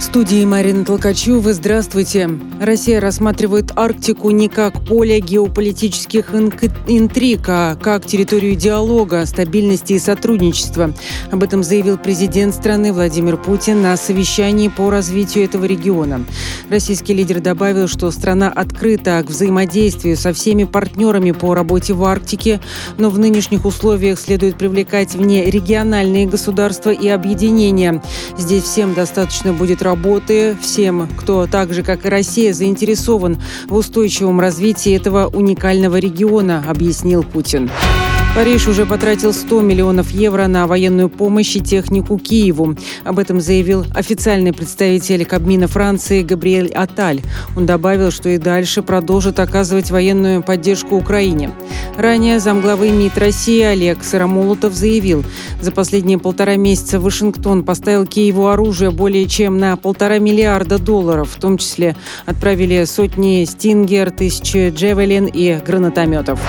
Студии Марина Толкачева. Здравствуйте. Россия рассматривает Арктику не как поле геополитических интриг, а как территорию диалога, стабильности и сотрудничества. Об этом заявил президент страны Владимир Путин на совещании по развитию этого региона. Российский лидер добавил, что страна открыта к взаимодействию со всеми партнерами по работе в Арктике, но в нынешних условиях следует привлекать вне региональные государства и объединения. Здесь всем достаточно будет работать работы всем, кто так же, как и Россия, заинтересован в устойчивом развитии этого уникального региона, объяснил Путин. Париж уже потратил 100 миллионов евро на военную помощь и технику Киеву. Об этом заявил официальный представитель Кабмина Франции Габриэль Аталь. Он добавил, что и дальше продолжит оказывать военную поддержку Украине. Ранее замглавы МИД России Олег Сыромолотов заявил, за последние полтора месяца Вашингтон поставил Киеву оружие более чем на полтора миллиарда долларов, в том числе отправили сотни «Стингер», тысячи «Джевелин» и гранатометов.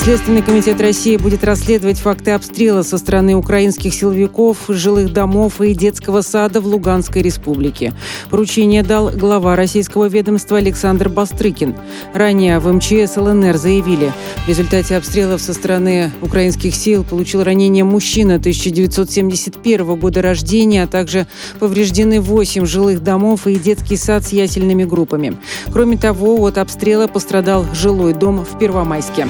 Следственный комитет России будет расследовать факты обстрела со стороны украинских силовиков, жилых домов и детского сада в Луганской республике. Поручение дал глава российского ведомства Александр Бастрыкин. Ранее в МЧС ЛНР заявили, в результате обстрелов со стороны украинских сил получил ранение мужчина 1971 года рождения, а также повреждены 8 жилых домов и детский сад с ясельными группами. Кроме того, от обстрела пострадал жилой дом в Первомайске.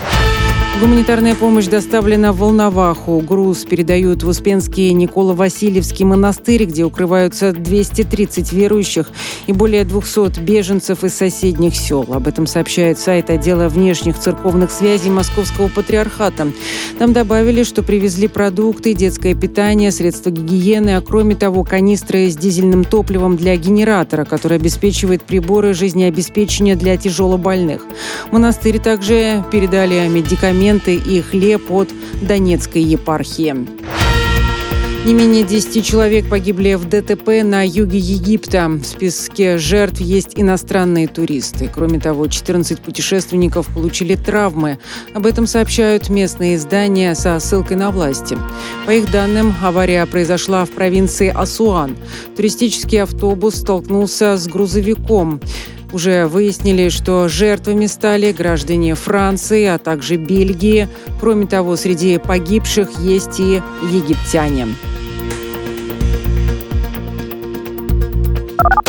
Гуманитарная помощь доставлена в Волноваху. Груз передают в Успенский Никола-Васильевский монастырь, где укрываются 230 верующих и более 200 беженцев из соседних сел. Об этом сообщает сайт отдела внешних церковных связей Московского патриархата. Там добавили, что привезли продукты, детское питание, средства гигиены, а кроме того канистры с дизельным топливом для генератора, который обеспечивает приборы жизнеобеспечения для тяжелобольных. Монастырь также передали медикаменты документы и хлеб от Донецкой епархии. Не менее 10 человек погибли в ДТП на юге Египта. В списке жертв есть иностранные туристы. Кроме того, 14 путешественников получили травмы. Об этом сообщают местные издания со ссылкой на власти. По их данным, авария произошла в провинции Асуан. Туристический автобус столкнулся с грузовиком. Уже выяснили, что жертвами стали граждане Франции, а также Бельгии. Кроме того, среди погибших есть и египтяне.